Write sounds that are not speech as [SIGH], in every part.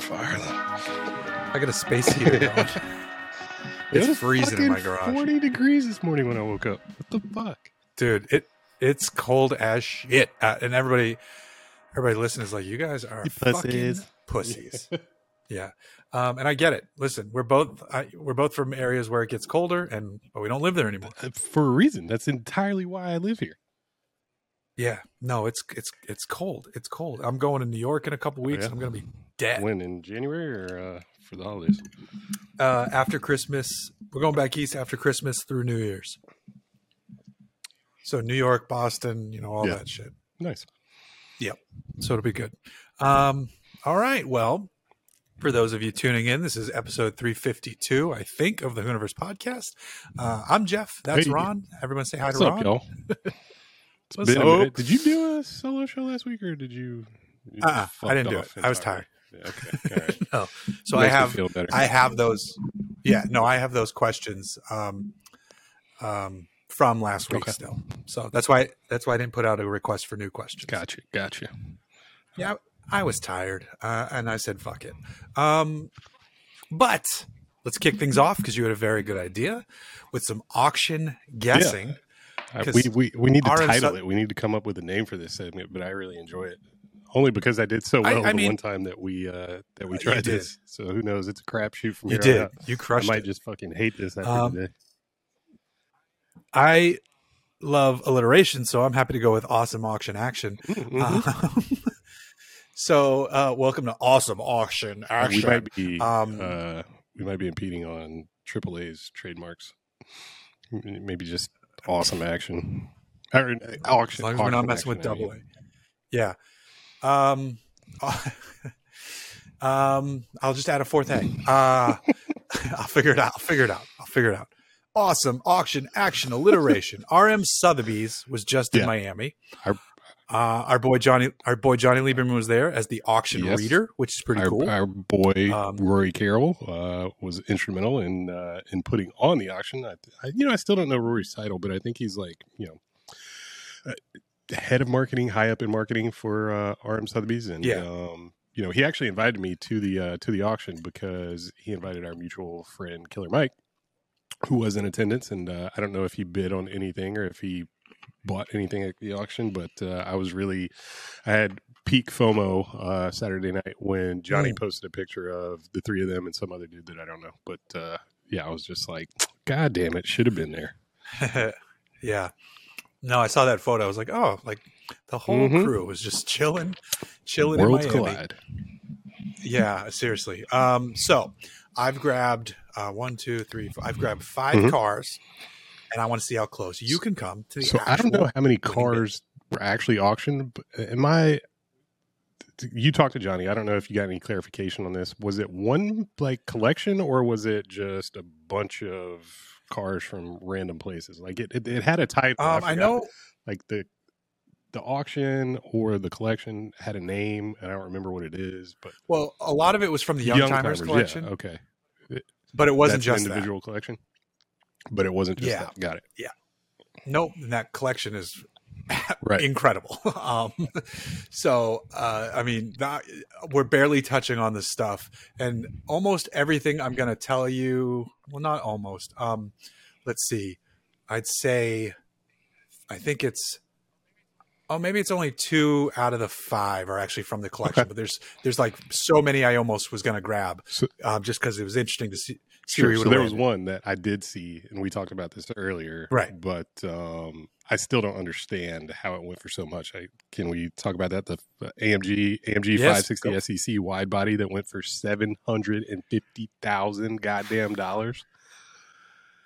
Fire them. I got a space heater. [LAUGHS] It It's was freezing in my garage. 40 degrees this morning when I woke up. What the fuck? dude it it's cold as shit uh, and everybody everybody listening is like you guys are You fucking pussies." pussies [LAUGHS] yeah um and i get it listen we're both I, we're both from areas where it gets colder and but we don't live there anymore Uh, For a reason. That's entirely why I live here. Yeah no it's it's it's cold it's cold i'm going to new york in a couple weeks yeah? and i'm gonna be dead When in January or uh, for the holidays? uh after christmas we're going back east after christmas through new year's so new york boston you know all Yeah. that shit Nice. Yep. So it'll be good. Um, all right. Well, for those of you tuning in, this is episode 352, I think, of the Hooniverse podcast. Uh, I'm Jeff. That's Hey. Ron. Everyone say hi What's to up, Ron. y'all? [LAUGHS] It's What's been a Did you do a solo show last week or did you? you Uh-uh, I didn't do it. I was tired. Yeah, okay. All right. [LAUGHS] No. So I have. I have those. Yeah. No, I have those questions um, um, from last week Okay. still. So that's why that's why I didn't put out a request for new questions. Gotcha. Gotcha. Yeah, I was tired, uh, and I said, "Fuck it." Um, but let's kick things off because you had a very good idea with some auction guessing. Uh, 'Cause we, we we need to title Sut- it. We need to come up with a name for this segment, but I really enjoy it. Only because I did so well I the mean- one time that we uh that we tried this. So who knows? It's a crapshoot from You did. You I might it. just fucking hate this after Um, today. I love alliteration, so I'm happy to go with awesome auction action. Mhm. Um, [LAUGHS] so, uh, welcome to awesome auction action. we might be Um, uh we might be impeding on AAA's trademarks. Maybe just awesome action. Or, uh, auction, as long as we're not messing with I double mean. A. Yeah. Um, [LAUGHS] um, I'll just add a fourth A. Uh, [LAUGHS] I'll figure it out. I'll figure it out. I'll figure it out. Awesome auction action alliteration. RM Sotheby's was just in Yeah. Miami. Our- uh, our boy Jonny, our boy Jonny Lieberman was there as the auction Yes. reader, which is pretty our, cool. our boy Um, Rory Carroll uh, was instrumental in uh, in putting on the auction. I, I, you know, I still don't know Rory's title, but I think he's like you know uh, head of marketing, high up in marketing for uh, RM Sotheby's, and Yeah. um, you know, he actually invited me to the uh, to the auction because he invited our mutual friend Killer Mike, who was in attendance, and uh, I don't know if he bid on anything or if he bought anything at the auction, but uh, I was really, I had peak FOMO uh, Saturday night when Jonny posted a picture of the three of them and some other dude that I don't know. But uh, yeah, I was just like, God damn it, should have been there. [LAUGHS] yeah. No, I saw that photo. I was like, oh, like the whole Mhm. crew was just chilling, chilling Worlds in Miami. collide. Yeah, seriously. Um, so I've grabbed uh, one, two, three, four. I've grabbed 5 Mhm. cars, and I want to see how close you can come to the. So I don't know how many cars were actually auctioned. But am I? You talked to Jonny. I don't know if you got any clarification on this. Was it one like collection, or was it just a bunch of cars from random places? Like it, it, it had a title. Um, I forgot. know. like the the auction or the collection had a name, and I don't remember what it is. But Well, a lot of it was from the Young, Timers Youngtimers, collection, Yeah, okay, but it wasn't That's just an that. individual collection. But it wasn't just Yeah. that. Got it. Yeah. Nope, and that collection is [LAUGHS] Right. incredible. [LAUGHS] um, so, uh, I mean, that, we're barely touching on this stuff, and almost everything I'm going to tell you. Well, not almost. Um, let's see. I'd say, I think it's. Oh, maybe it's only two out of the five are actually from the collection, Okay. but there's there's like so many I almost was going to grab, So- um, just because it was interesting to see. Sure. So there was one that I did see, and we talked about this earlier. Right. But um, I still don't understand how it went for so much. I, can we talk about that? The uh, AMG AMG Yes, 560 SEC wide body that went for seven hundred and fifty thousand goddamn dollars.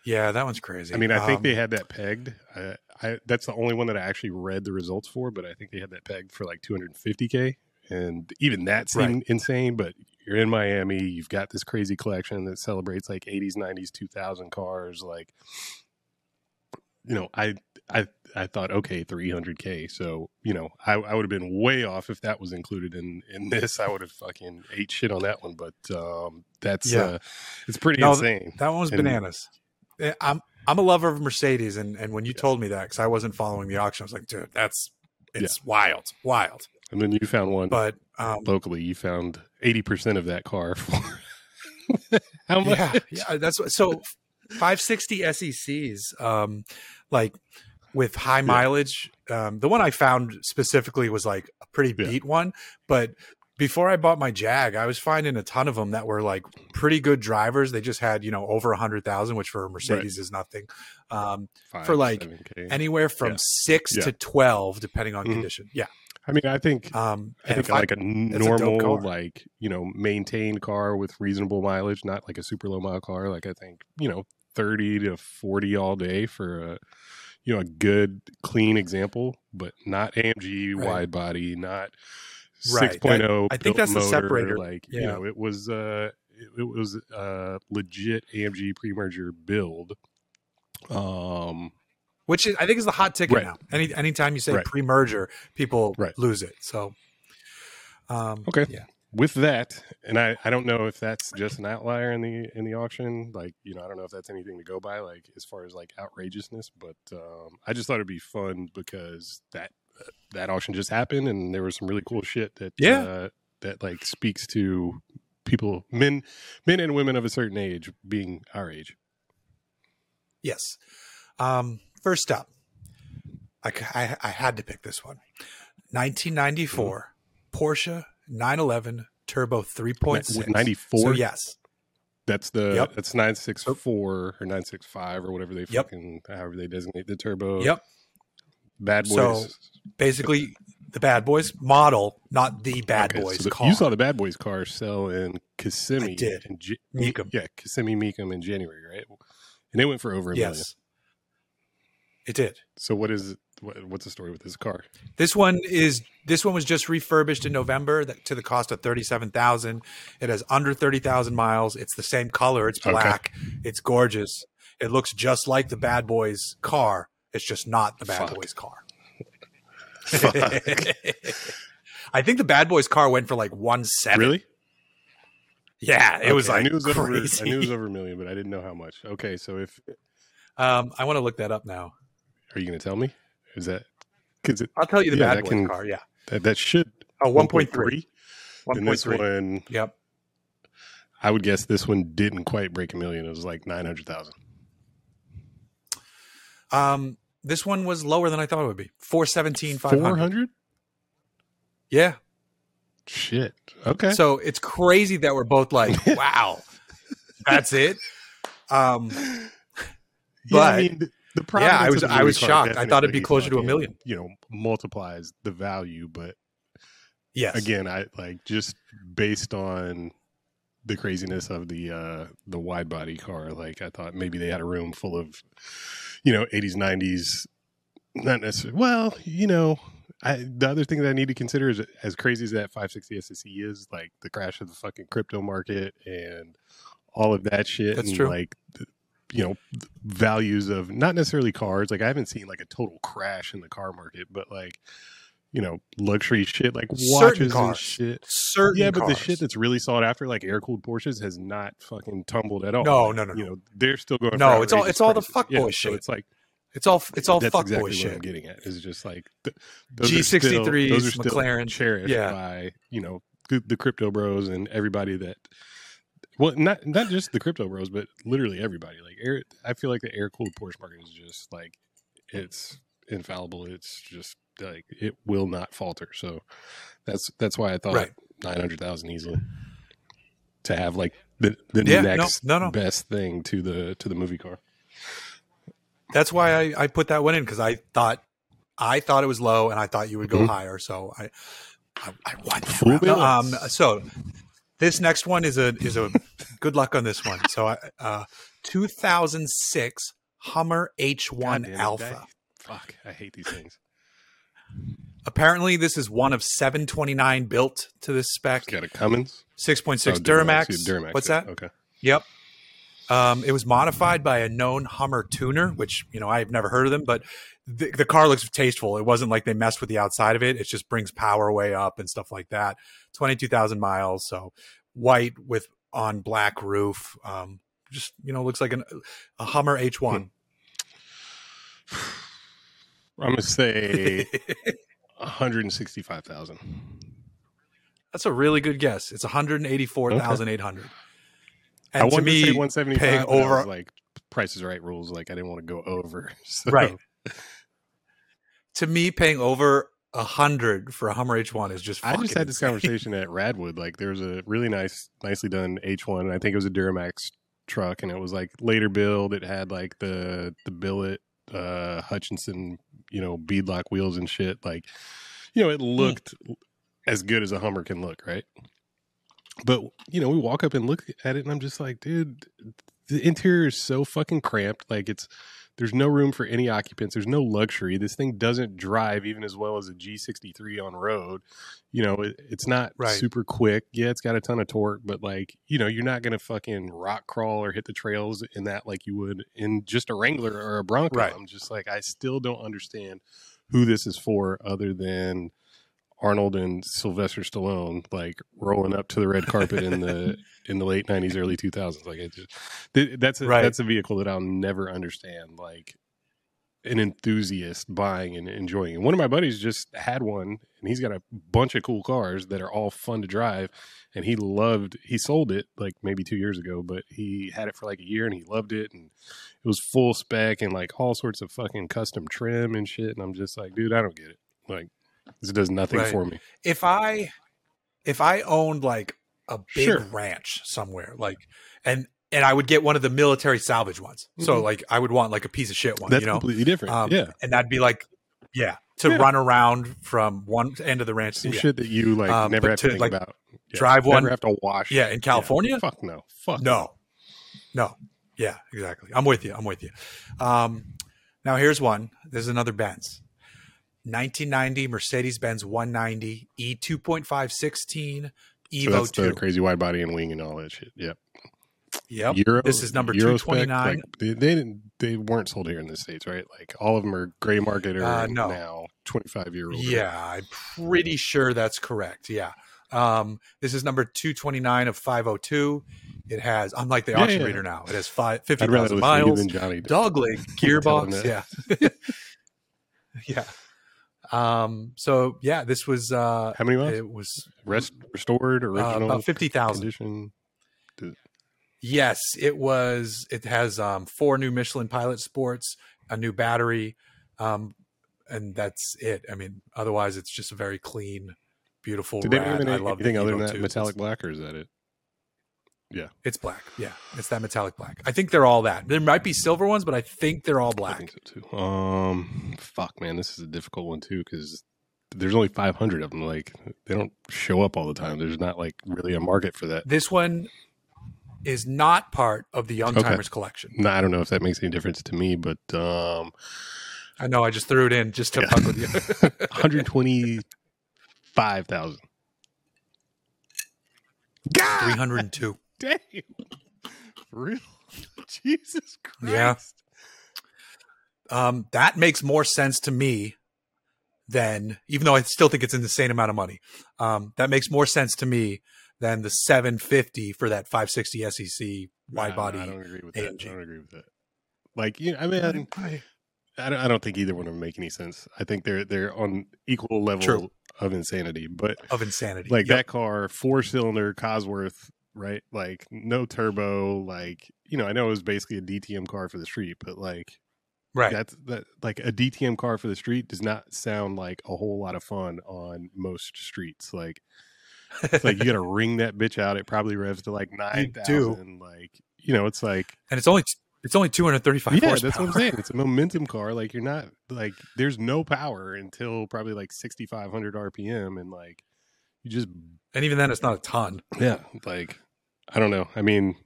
Yeah, that one's crazy. I mean, I think Um, they had that pegged. I, I that's the only one that I actually read the results for, but I think they had that pegged for like 250k, and even that seemed Right. insane. But you're in Miami, you've got this crazy collection that celebrates like 80s, 90s, 2000 cars. Like, you know, I I I thought okay, 300k. So you know, I, I would have been way off if that was included in in [LAUGHS] this. I would have fucking ate shit on that one. But um, that's Yeah. uh, it's pretty No, insane. That one was And- bananas. Eh, I'm I'm a lover of Mercedes, and and when you told me that, because I wasn't following the auction, I was like, dude, that's it's wild, wild. And then you found one But um, locally. You found eighty percent of that car [LAUGHS] for how much? yeah, yeah, that's what, so 560 SECs, um, like with high mileage. Um, the one I found specifically was like a pretty Yeah. beat one, but before I bought my Jag, I was finding a ton of them that were like pretty good drivers. They just had, you know, over a hundred thousand, which for a Mercedes is nothing. Um, Five, for like 7K. anywhere from Yeah. six Yeah. to 12, depending on Mhm. condition. Yeah. I mean, I think Um, I think like a a normal, car. like you know, maintained car with reasonable mileage, not like a super low mile car. Like I think you know, thirty to forty all day for a you know a good clean example, but not AMG Right. wide body, not six Right. six oh. I think that's the separator. Like you know, it was uh, it, it was a legit AMG pre-merger build. Um, which is, I think is the hot ticket Right. now. Any anytime you say Right. pre-merger, people Right. lose it. So, um, Okay. yeah, with that, and I, I don't know if that's just an outlier in the in the auction. Like you know, I don't know if that's anything to go by, like as far as like outrageousness. But um, I just thought it'd be fun because that that auction just happened, and there was some really cool shit that Yeah. uh, that like speaks to people, men, men and women of a certain age, being our age. yes. Um, first up, I had to pick this one. 1994 Porsche 911 Turbo 3.6. Ninety four. So yes, That's the Yep. that's nine six four or nine six five or whatever they Yep. fucking however they designate the turbo. yep. Bad boys. So, Basically, the Bad Boys model, not the Bad Okay, Boys so the- car. You saw the Bad Boys car sell in Kissimmee. I did. In Mecum. Yeah, Kissimmee Mecum in January, right? And it went for over a million. yes, it did. So what is what, what's the story with this car? This one is this one was just refurbished in November that, to the cost of thirty seven thousand. It has under thirty thousand miles. It's the same color. It's Okay. black. It's gorgeous. It looks just like the Bad Boys car. It's just not the Bad Fuck. Boys car. [LAUGHS] I think the Bad Boys car went for like one seven. Really? Yeah, it was like I knew it was over. I knew it was over a million, but I didn't know how much. Okay, so if um, I want to look that up now. Are you going to tell me? Is that because it I'll tell you the Yeah, Bad that Boys can- car. Yeah. that, that should Oh, 1.3. 1.3? And 1.3. this one, Yep. I would guess this one didn't quite break a million. It was like nine hundred thousand. Um, this one was lower than I thought it would be. 417, Four 500. hundred? Yeah. Shit. Okay. So it's crazy that we're both like, [LAUGHS] wow, that's it. Um, Yeah, but- I mean, the, Yeah, I was- I was shocked. I thought it'd be closer to a million. You know, multiplies the value, but yes. again, I like just based on the craziness of the uh the wide body car. Like I thought maybe they had a room full of you know eighties nineties. Not necessarily. Well, you know, I, the other thing that I need to consider is as crazy as that 560 SSE is, like the crash of the fucking crypto market and all of that shit. That's and true. Like, the- you know, values of not necessarily cars. Like I haven't seen like a total crash in the car market, but like, you know, luxury shit like watches and shit. Certain Yeah, but the shit that's really sought after, like air cooled Porsches, has not fucking tumbled at all. No, Like, no, no, You no. know, they're still going. No, it's all- it's all the prices. fuckboy Yeah, shit. So it's like it's all it's all that's fuckboy exactly what shit. I'm getting at. Is just like th- those are still- G63s, those McLaren. cherished Yeah. by you know the, the crypto bros and everybody that. Well, not not just the crypto bros, but literally everybody. Like air, I feel like the air cooled Porsche market is just like it's infallible. It's just like it will not falter. So that's that's why I thought Right. nine hundred thousand easily to have like the the Yeah, next no, no. best thing to the to the movie car. That's why I, I put that one in because I thought I thought it was low and I thought you would go Mhm. higher. So I I, I won. that um, so this next one is a is a [LAUGHS] good luck on this one. So uh, 2006 Hummer H1 Alpha. fuck, I hate these things. Apparently, this is one of 729 built to this spec. It's got a Cummins. 6.6 Oh, Duramax. Duramax. What's yeah, that? Okay. Yep. Um, it was modified by a known Hummer tuner, which you know I've never heard of them, but the, the car looks tasteful. It wasn't like they messed with the outside of it. It just brings power way up and stuff like that. Twenty two thousand miles, so white with on black roof. Um, just you know, looks like an, a Hummer H one. I'm say [LAUGHS] hundred and sixty-five thousand. That's a really good guess. It's one hundred eighty-four thousand eight hundred. I wanted to, say one seventy-five. paying over like prices Right rules. Like I didn't want to go over. [LAUGHS] So. Right. [LAUGHS] To me, paying over a hundred for a Hummer H one is just. I just had this insane. conversation at Radwood. Like there was a really nice, nicely done H one. And I think it was a Duramax truck, and it was like later build. It had like the the billet uh Hutchinson, you know, beadlock wheels and shit. Like, you know, it looked as good as a Hummer can look, right? But you know, we walk up and look at it, and I'm just like, dude, the interior is so fucking cramped. Like it's there's no room for any occupants. There's no luxury. This thing doesn't drive even as well as a G63 on road. You know, it, it's not Right. super quick. Yeah, it's got a ton of torque, but like, you know, you're not going to fucking rock crawl or hit the trails in that like you would in just a Wrangler or a Bronco. Right. I'm just like, I still don't understand who this is for other than Arnold and Sylvester Stallone like rolling up to the red carpet in the [LAUGHS] in the late 90s early 2000s like it just th- that's a, Right. that's a vehicle that I'll never understand like an enthusiast buying and enjoying. And one of my buddies just had one and he's got a bunch of cool cars that are all fun to drive and he loved he sold it like maybe 2 years ago but he had it for like a year and he loved it and it was full spec and like all sorts of fucking custom trim and shit and I'm just like dude I don't get it. Like this does nothing Right. for me. if I if I owned like a big Sure. ranch somewhere, like and and I would get one of the military salvage ones. So Mhm. like I would want like a piece of shit one, That's you know, completely different. Um, yeah. and that'd be like yeah to Yeah. run around from one end of the ranch to Some shit that you like Um, never have to, to, think like, about. Yeah. drive one, never have to wash. Yeah, in California? Fuck no. Fuck No, no, yeah, exactly. I'm with you. I'm with you. Um, now here's one. There's another Benz. 1990 Mercedes Benz 190 E 2.5 16 So Evo that's 2. the crazy wide body and wing and all that shit. Yep. Yep. Euro, This is number Euro spec, 229. Like, they, they didn't. They weren't sold here in the states, right? Like all of them are gray market or Uh, no. now twenty five year old. Yeah, I'm pretty sure that's correct. Yeah. Um, this is number 229 of 502. It has, unlike the Yeah, auction yeah. reader now, it has five, 50,000 listen to you miles, than Jonny. dog leg [LAUGHS] gearbox. Yeah. [LAUGHS] [LAUGHS] yeah. Um, so yeah, this was, uh, How many miles? it was Rest, restored, uh, original, about 50,000. condition. Yes, it was. It has um, four new Michelin Pilot Sports, a new battery, um, and that's it. I mean, otherwise, it's just a very clean, beautiful. Did they rat. have I any- love the anything other than that 2s. metallic black, or is that it? Yeah. It's black. Yeah. It's that metallic black. I think they're all that. There might be silver ones, but I think they're all black. I think so too. Um, fuck, man. This is a difficult one too because there's only 500 of them. Like, they don't show up all the time. There's not like really a market for that. This one is not part of the Young Timers okay. collection. No, I don't know if that makes any difference to me, but. um I know. I just threw it in just to yeah. fuck with you. [LAUGHS] [LAUGHS] 125,000. 302 damn. [LAUGHS] For real? [LAUGHS] Jesus Christ. Yeah. Um, that makes more sense to me than, even though I still think it's an insane amount of money. Um, that makes more sense to me than the 750 for that 560 SEC wide body. I don't agree with that. I don't agree with that. Like, you know, I mean, I- I don't, I don't think either one of them make any sense. I think they're they're on equal level True. of insanity. But of insanity. like Yep. that car, four cylinder Cosworth, right? Like no turbo. Like you know, I know it was basically a DTM car for the street, but like right. that's that like a DTM car for the street does not sound like a whole lot of fun on most streets. Like it's like you got to [LAUGHS] ring that bitch out. It probably revs to like nine thousand. Like you know, it's like and it's only it's only 235 yeah, horsepower. that's what I'm saying. It's a [LAUGHS] momentum car. Like you're not like there's no power until probably like 6,500 RPM, and like you just And even then, it's not a ton. yeah, like I don't know. I mean,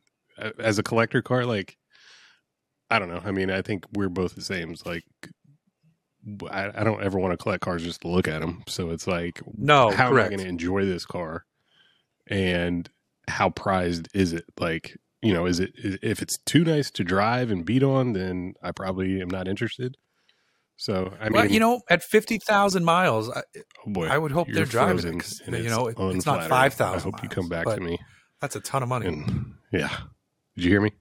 as a collector car, like I don't know. I mean, I think we're both the same. It's like I, I don't ever want to collect cars just to look at them. So it's like, No, how correct. am I going to enjoy this car? And how prized is it? Like, you know, is it if it's too nice to drive and beat on, then I probably am not interested. So I mean, well, you know, at 50,000 miles, I, oh boy, I would hope they're driving it frozen, 'cause, and you know, it's it- it's not 5,000 I hope you come back to me. That's a ton of money. And yeah, did you hear me?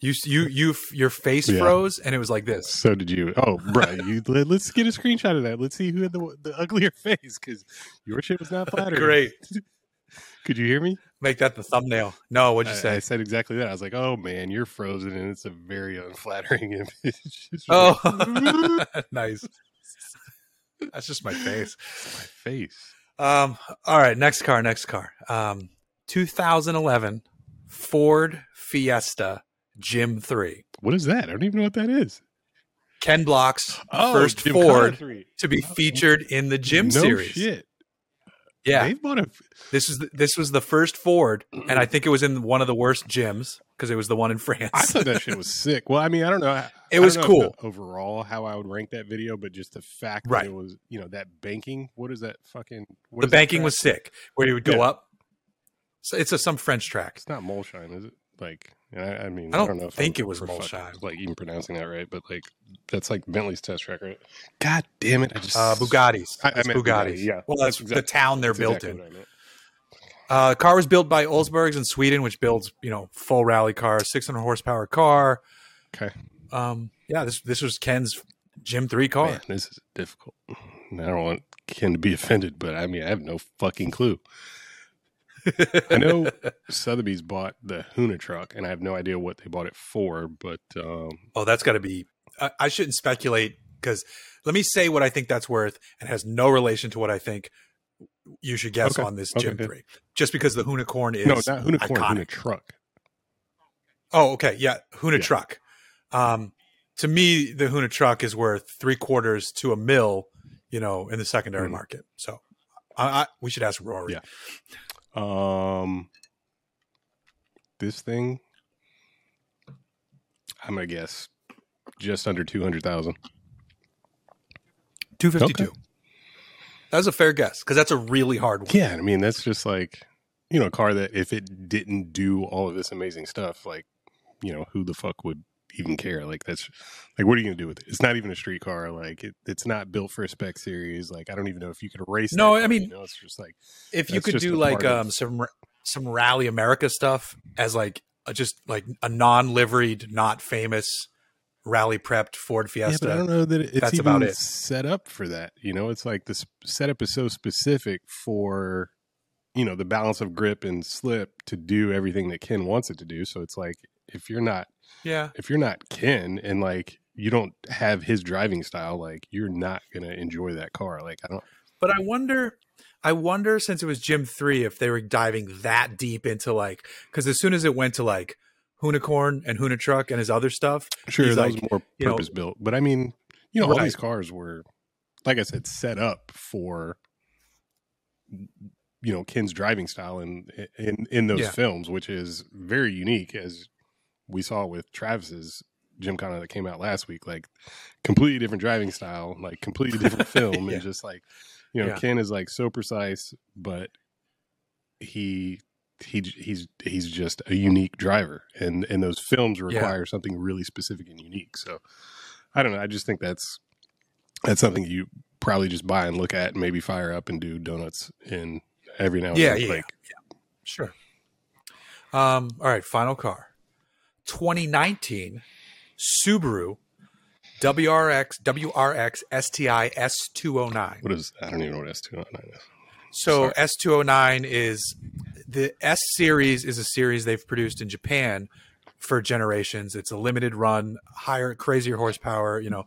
You you you your face Yeah. froze and it was like this. So did you? Oh, right. You [LAUGHS] let, us get a screenshot of that. Let's see who had the the uglier [LAUGHS] face because your shit was not [LAUGHS] flattering. Great. Could you hear me? Make that the thumbnail. No, what'd you I, say? I said exactly that. I was like, "Oh man, you're frozen," and it's a very unflattering image. Oh, nice. That's just my face. my face. Um. All right. Next car. Next car. Um. 2011 Ford Fiesta Gym Three. What is that? I don't even know what that is. Ken Block's Oh, first Jim Ford to be oh, featured in the Gym no series. shit. Yeah. They've bought a. This is the, this was the first Ford, and I think it was in one of the worst gyms because it was the one in France. I thought that shit was [LAUGHS] sick. Well, I mean, I don't know. I It was cool. overall, how I would rank that video, but just the fact Right. that it was, you know, that banking. What is that fucking? What the banking was sick, where you would go Yeah. up. So it's a some French track. It's not Molsheim, is it? Like, I, I mean, I I don't don't, know if think I'm it was Molsheim. like even pronouncing that right, but like that's like Bentley's test track, right? God damn it! I just Uh, Bugattis. I- I Bugattis. Bugatti, yeah. Well, that's, That's the town they're built exactly in. what I meant. Uh, the car was built by Olsbergs in Sweden, which builds you know full rally cars, 600 horsepower car. Okay, Um, yeah, this this was Ken's Gym Three car. man, this is difficult. I don't want Ken to be offended, but I mean, I have no fucking clue. I know [LAUGHS] Sotheby's bought the Hoonitruck, and I have no idea what they bought it for, but um, Oh, that's got to be. I, I shouldn't speculate because let me say what I think that's worth, and has no relation to what I think you should guess Okay. on this Okay, Three. Just because the Hoonicorn is no, not Huna corn. Hoonitruck. Oh, okay, yeah, Huna Yeah. truck. Um, to me, the Hoonitruck is worth three quarters to a mill, you know, in the secondary Mhm. market. So, I, I, we should ask Rory. Yeah. Um, this thing, I'm gonna guess just under two hundred thousand. two fifty two. That was a fair guess because that's a really hard one. Yeah, I mean that's just like you know a car that if it didn't do all of this amazing stuff, like you know who the fuck would even care? Like that's like what are you gonna do with it? It's not even a street car. Like it, it's not built for a spec series. Like I don't even know if you could race. No, I car, mean, you know, it's just like if you could do like part of- um some some rally America stuff as like a, just like a non liveried, not famous rally prepped Ford Yeah, Fiesta. but I don't know that it's That's even about it. set up for that. You know, it's like this setup is so specific for you know the balance of grip and slip to do everything that Ken wants it to do. So it's like if you're not yeah, if you're not Ken and like you don't have his driving style, like you're not gonna enjoy that car. Like I don't. but I wonder. I wonder since it was jim three if they were diving that deep into like because as soon as it went to like Hoonicorn and Hoonitruck and his other stuff, Sure, that like, was more you know- purpose built, but I mean, you know, all these cars were, like I said, set up for you know Ken's driving style in in in those Yeah. films, which is very unique, as we saw with Travis's Gymkhana that came out last week. Like completely different driving style, like completely different [LAUGHS] film, Yeah. and just like you know, Yeah. Ken is like so precise, but he he he's he's just a unique driver, and and those films require something really specific and unique. So I don't know. I just think that's that's something you probably just buy and look at, and maybe fire up and do donuts in every now and Yeah, then. yeah, Like, Sure. Um, all right, final car. 2019 Subaru WRX WRX STI S209. what is? I don't even know what S two nine is. So S209 is the S series is a series they've produced in Japan for generations. It's a limited run, higher, crazier horsepower. You know,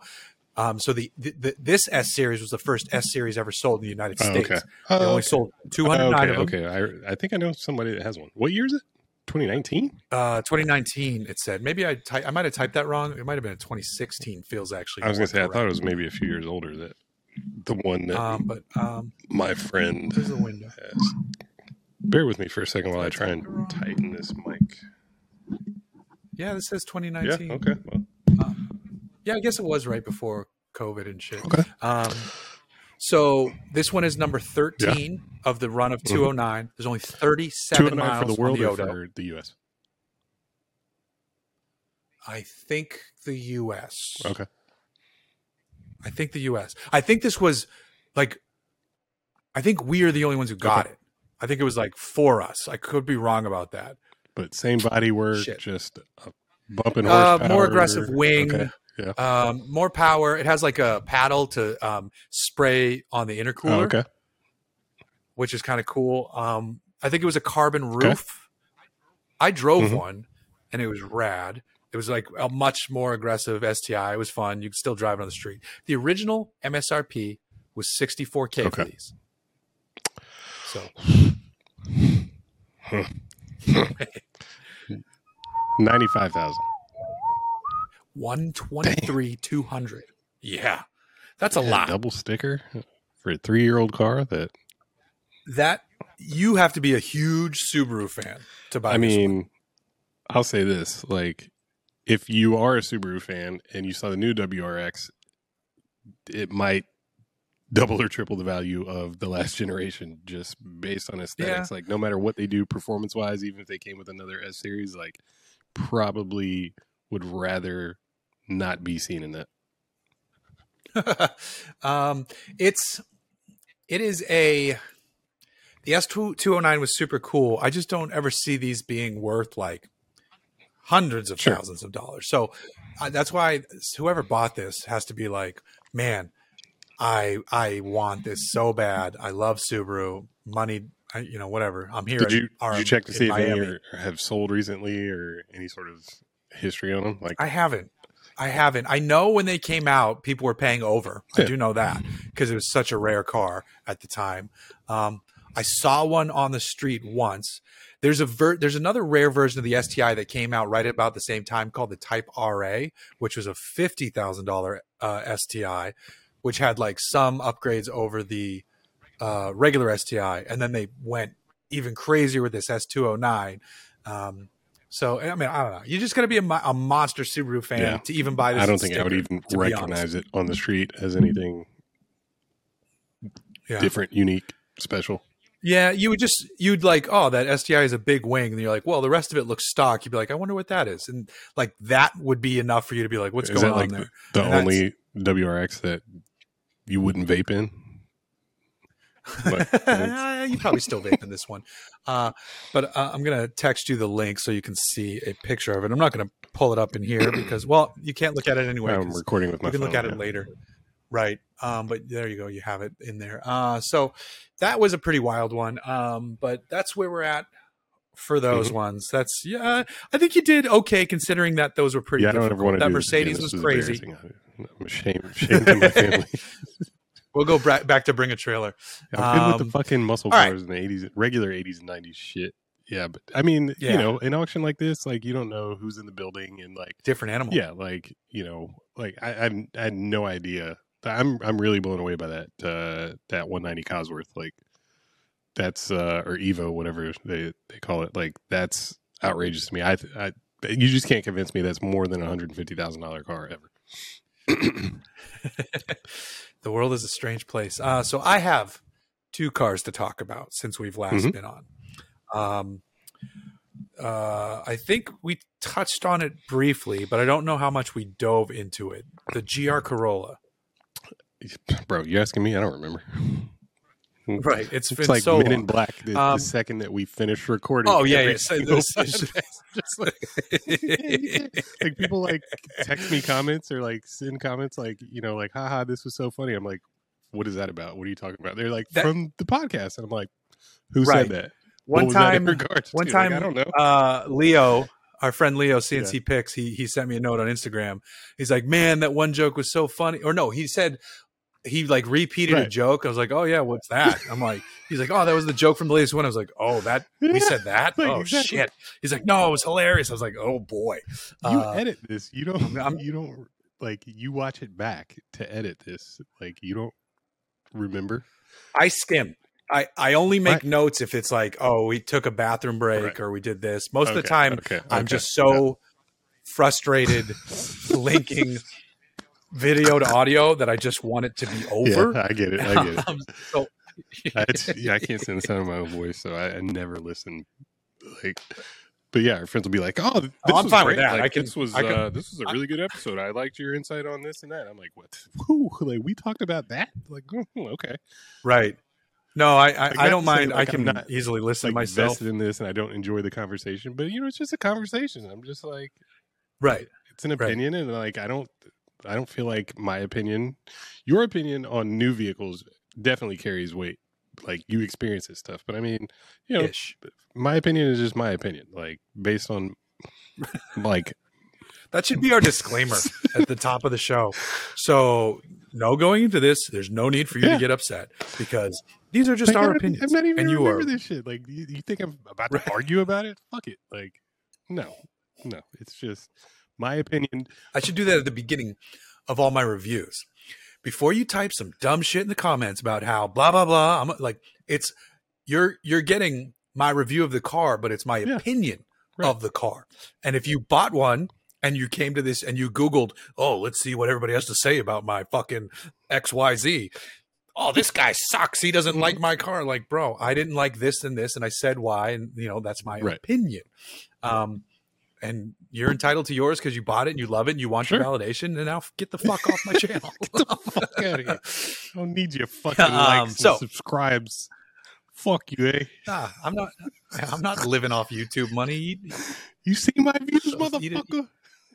um, so the, the, the this S series was the first S series ever sold in the United Oh, States. okay. They Oh, only okay. sold 209 okay, of them. okay. I I think I know somebody that has one. What year is it? 2019. Uh, 2019, it said. Maybe I ty- I might have typed that wrong. It might have been a 2016. Feels actually. I was gonna say I thought it was maybe a few years older. That the one that Um, but um, my friend there's a window. has. Bear with me for a second while I try and tighten this mic. Yeah, this says Yeah. 2019. Okay. Well, Yeah, I guess it was right before COVID and shit. Okay. Um, so this one is number 13 of the run of 209. There's only 37 miles for the world on or the the U.S. I think the U.S. Okay. I think the U.S. I think this was like, I think we are the only ones who got it. I think it was like for us. I could be wrong about that. But same body work, Shit. just a bumping Uh, horsepower, more aggressive wing. Okay. Yeah. Um, more power. It has like a paddle to um, spray on the Oh, intercooler, okay. which is kind of cool. Um, I think it was a carbon roof. I drove Mhm. one, and it was rad. It was like a much more aggressive STI. It was fun. You could still drive it on the street. The original MSRP was 64k for Okay. these. So [LAUGHS] [LAUGHS] Ninety-five thousand. 123 200. Yeah, that's a lot. Double sticker for a three-year-old car. That That you have to be a huge Subaru fan to buy. I this one. mean, I'll say this: like, if you are a Subaru fan and you saw the new WRX, it might double or triple the value of the last generation just based on aesthetics. Like, no matter what they do performance-wise, even if they came with another S series, like, probably would rather not be seen in that. [LAUGHS] um, it's it is a the S two two hundred nine was super cool. I just don't ever see these being worth like hundreds of Sure. thousands of dollars. So uh, that's why whoever bought this has to be like, man, I I want this so bad. I love Subaru. Money, I, you know, whatever. I'm here. Did you, or did you check to see if any Miami. are, have sold recently or any sort of history on them? Like, I haven't. I haven't. I know when they came out, people were paying over. I do know that because it was such a rare car at the time. Um, I saw one on the street once. There's a ver- there's another rare version of the STI that came out right about the same time called the Type RA, which was a fifty thousand dollar uh, STI, which had like some upgrades over the uh, regular STI, and then they went even crazier with this S209. Um, so I mean, I don't know. You just got to be a, a monster Subaru fan Yeah. to even buy this. I don't think I would even to be honest. recognize it on the street as anything Yeah. different, unique, special. Yeah, you would just you'd like, oh, that STI is a big wing, and you're like, well, the rest of it looks stock. You'd be like, I wonder what that is, and like that would be enough for you to be like, what's Is going on like there? the And only WRX that you wouldn't vape in? But [LAUGHS] it's- you probably still vape in this one, uh, but uh, I'm gonna text you the link so you can see a picture of it. I'm not gonna pull it up in here [CLEARS THROAT] because, well, you can't look at it anyway. I'm recording with my you can look phone, at it later. Right. Um but there you go. You have it in there. Uh so that was a pretty wild one. Um but that's where we're at for those Mm-hmm. ones. That's yeah i think you did okay considering that those were pretty Yeah, I don't ever want to that Mercedes was crazy. I'm ashamed, [LAUGHS] ashamed to my family. [LAUGHS] we'll go bra- back to bring a trailer I'm good with Um, the fucking muscle all right. cars in the 80s, regular 80s and 90s shit. Yeah, but I mean, Yeah. you know, an auction like this, like you don't know who's in the building and like different animal yeah like you know like i i, I had no idea i'm i'm really blown away by that uh that 190 cosworth like that's uh or evo whatever they they call it like that's outrageous to me i i you just can't convince me that's more than a hundred fifty thousand dollar car ever [CLEARS THROAT] the world is a strange place. Uh, so I have two cars to talk about since we've last Mhm. been on. Um, uh, I think we touched on it briefly, but I don't know how much we dove into it. The GR Corolla, bro you asking me i don't remember right? It's been it's like so men in black the, Um, the second that we finish recording Oh yeah, every yeah. So this is- [LAUGHS] just [LAUGHS] [LAUGHS] like like people like text me comments or like send comments like you know like haha this was so funny i'm like what is that about what are you talking about they're like That- from the podcast and i'm like who Right. said that one What was that in time, one? Like, time, i don't know uh, Leo, our friend Leo CNC Picks, he he sent me a note on Instagram. He's like, "Man, that one joke was so funny." Or no, he said he like repeated a joke. I was like, "Oh yeah, what's that?" I'm like, he's like, "Oh, that was the joke from the latest one." I was like, "Oh, that we said that? like, oh exactly. shit!" He's like, "No, it was hilarious." I was like, "Oh boy." you Uh, edit this you don't [LAUGHS] I'm- you don't like you watch it back to edit this like you don't remember I skim. I, I only make Right. notes if it's like, oh, we took a bathroom break Right. or we did this. Most of the time, okay, I'm okay, just so frustrated [LAUGHS] linking video to audio that I just want it to be [LAUGHS] over. yeah i get it i get it [LAUGHS] Um, so, I, yeah, I can't stand the sound of my own voice, so I, I never listen. Like, but yeah, our friends will be like, "Oh, this I'm was fine with that. Like, I can- this was I can- uh, this was a really good episode. I liked your insight on this and that." I'm like, "What? Whew, like we talked about that? Like, oh, okay." right. No, I I, I don't to say, mind. like, I can not, easily listen Like myself. invested in this, and I don't enjoy the conversation, but you know, it's just a conversation. I'm just like, Right. It's an opinion, and like I don't, I don't feel like my opinion, your opinion on new vehicles definitely carries weight. Like you experience this stuff, but I mean, you know, Ish. my opinion is just my opinion. Like based on, like [LAUGHS] That should be our disclaimer at the top of the show. So, no going into this. There's no need for you Yeah. to get upset because these are just like, our opinions. I'm not even and you remember are this shit. Like you, you think I'm about to Right. argue about it? Fuck it. Like no, no. It's just my opinion. I should do that at the beginning of all my reviews. Before you type some dumb shit in the comments about how blah blah blah, I'm like it's you're you're getting my review of the car, but it's my Yeah. opinion Right. of the car. And if you bought one and you came to this and you googled, "Oh, let's see what everybody has to say about my fucking XYZ." Oh, this guy sucks. He doesn't like my car. Like, bro, I didn't like this and this and I said why and you know, that's my Right. opinion. Um and you're entitled to yours because you bought it and you love it and you want Sure. your validation. And now get the fuck off my [LAUGHS] channel. Fuck outta here. I don't need your [LAUGHS] fucking Um, likes so- and subscribes. Fuck you, eh? Nah, I'm not. I'm not living off YouTube money. You see my views, So, motherfucker?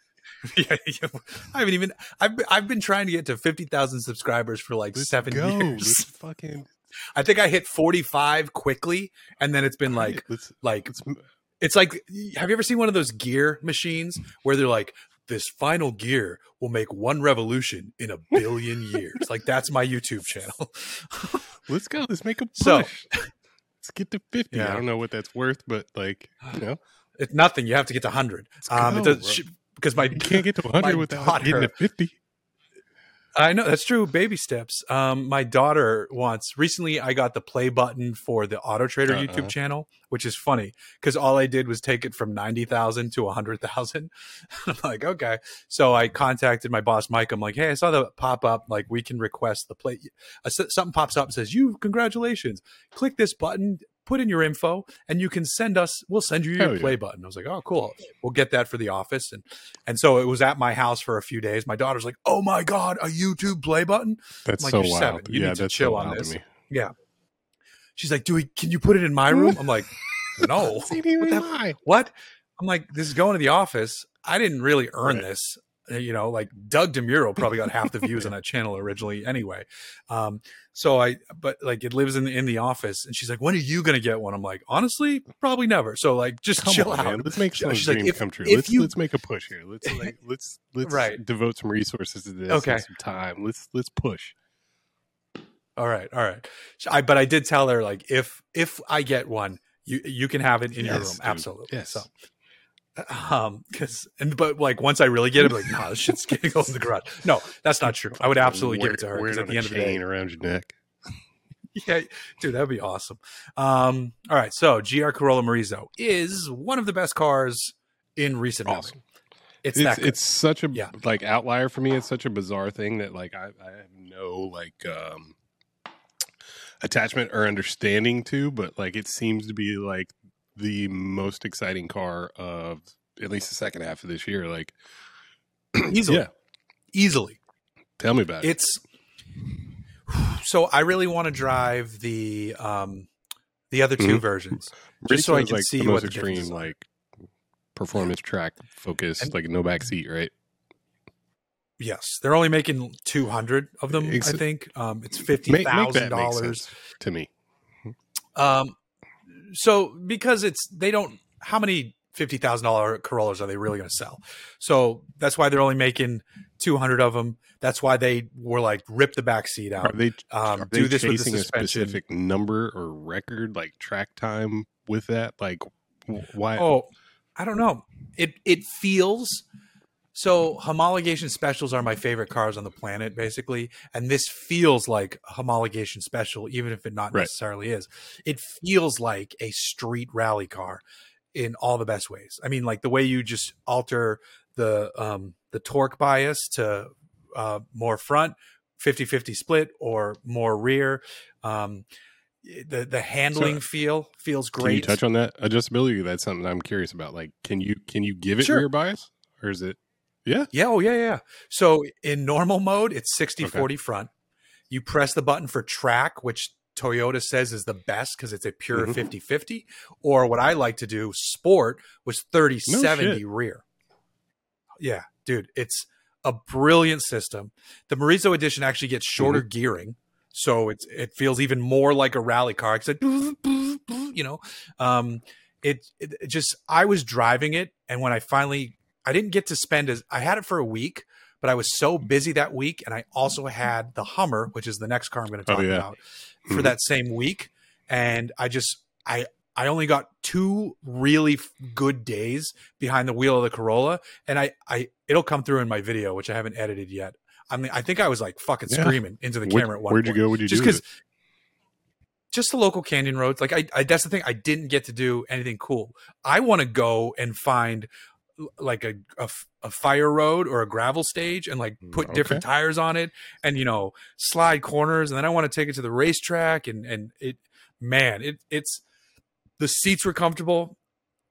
[LAUGHS] yeah, yeah. I haven't even. I've been- I've been trying to get to fifty thousand subscribers for like Let's seven go. years. Let's fucking I think I hit forty five quickly, and then it's been like let's like let's it's like. Have you ever seen one of those gear machines where they're like, this final gear will make one revolution in a billion [LAUGHS] years? Like that's my YouTube channel. [LAUGHS] let's go. Let's make a push. So- let's get to fifty. Yeah. I don't know what that's worth, but like you know, it's nothing. You have to get to hundred. Let's Um, it does, bro. sh- because my you can't get to [LAUGHS] my hundred without getting daughter- to fifty. I know that's true. Baby steps. Um, my daughter wants. Recently, I got the play button for the Auto Trader Uh-uh. YouTube channel, which is funny because all I did was take it from ninety thousand to hundred thousand. [LAUGHS] I'm like, okay. So I contacted my boss, Mike. I'm like, hey, I saw the pop up. Like, we can request the play. Uh, something pops up and says, you congratulations. Click this button. Put in your info, and you can send us. We'll send you your Hell yeah. play button. I was like, oh, cool. We'll get that for the office, and and so it was at my house for a few days. My daughter's like, "Oh my god, a YouTube play button!" That's Like, so you're wild. seven. You yeah, need to chill so on this. yeah. She's like, "Do we? Can you put it in my room?" I'm like, [LAUGHS] "No." What what? I'm like, "This is going to the office. I didn't really earn Right. this." Uh, You know, like Doug DeMuro probably got half the views on that channel originally, anyway. Um, so I, but like, it lives in the, in the office, and she's like, "When are you going to get one?" I'm like, "Honestly, probably never." So like, just Come chill on, out. man. Let's make some she's like, if- come true. if Let's you- let's make a push here. Let's [LAUGHS] like let's let's Right. devote some resources to this. Okay. some time. Let's let's push. All right, all right. I, but I did tell her like, if if I get one, you you can have it in your room, dude. absolutely. Yes. So, um, because and but like once I really get it, I'm like, nah, this shit's gonna go in the garage. No, that's not true. I would absolutely give it to her Wear because at the end of the day, around your neck. [LAUGHS] yeah, dude, that'd be awesome. Um, all right, so GR Corolla Morizo is one of the best cars in recent memory. It's, It's it's such a Yeah. like outlier for me. It's such a bizarre thing that like I, I have no like um attachment or understanding to, but like it seems to be like the most exciting car of at least the second half of this year. Like [CLEARS THROAT] easily, yeah, easily. tell me about it. It's so I really want to drive the um the other 2 Mhm. versions. just so I can like see the what the extreme like performance track focus, And- like no back seat, right? Yes, they're only making two hundred of them. I think um, it's fifty thousand dollars. to me. Um, so because it's they don't how many fifty thousand dollar Corollas are they really going to sell? So that's why they're only making two hundred of them. That's why they were like rip the back seat Are out. they Um, are they do this with the a specific number or record, like track time with that? Like, wh- why? Oh, I don't know. It it feels so homologation specials are my favorite cars on the planet, basically, and this feels like a homologation special, even if it not Right. necessarily is. It feels like a street rally car in all the best ways. I mean, like the way you just alter the um the torque bias to uh more front 50-50 split or more rear um the the handling feel feels great. Can you touch on that adjustability? That's something I'm curious about. Like, can you can you give it Sure. rear bias, or is it? Yeah, Yeah, oh yeah, yeah. So in normal mode, it's 60 Okay. 40 front. You press the button for track, which Toyota says is the best because it's a pure Mhm. 50 50. Or what I like to do, sport, was 30 No 70 shit. rear. yeah, dude, it's a brilliant system. The Morizo edition actually gets shorter Mm-hmm. gearing, so it's it feels even more like a rally car. It's like, you know, um, it it just I was driving it, and when I finally, I didn't get to spend as I had it for a week, but I was so busy that week, and I also had the Hummer, which is the next car I'm going to Oh, talk yeah. about, for Mhm. that same week, and I just I I only got two really f- good days behind the wheel of the Corolla, and I I it'll come through in my video, which I haven't edited yet. I mean, I think I was like fucking Yeah. screaming into the Where- camera at one point. where'd you go? What'd you Just because just the local canyon roads. Like I, I that's the thing. I didn't get to do anything cool. I want to go and find like a a fire road or a gravel stage and like Mm, put different tires on it and you know slide corners and then I want to take it to the racetrack and and it man it it's the seats were comfortable.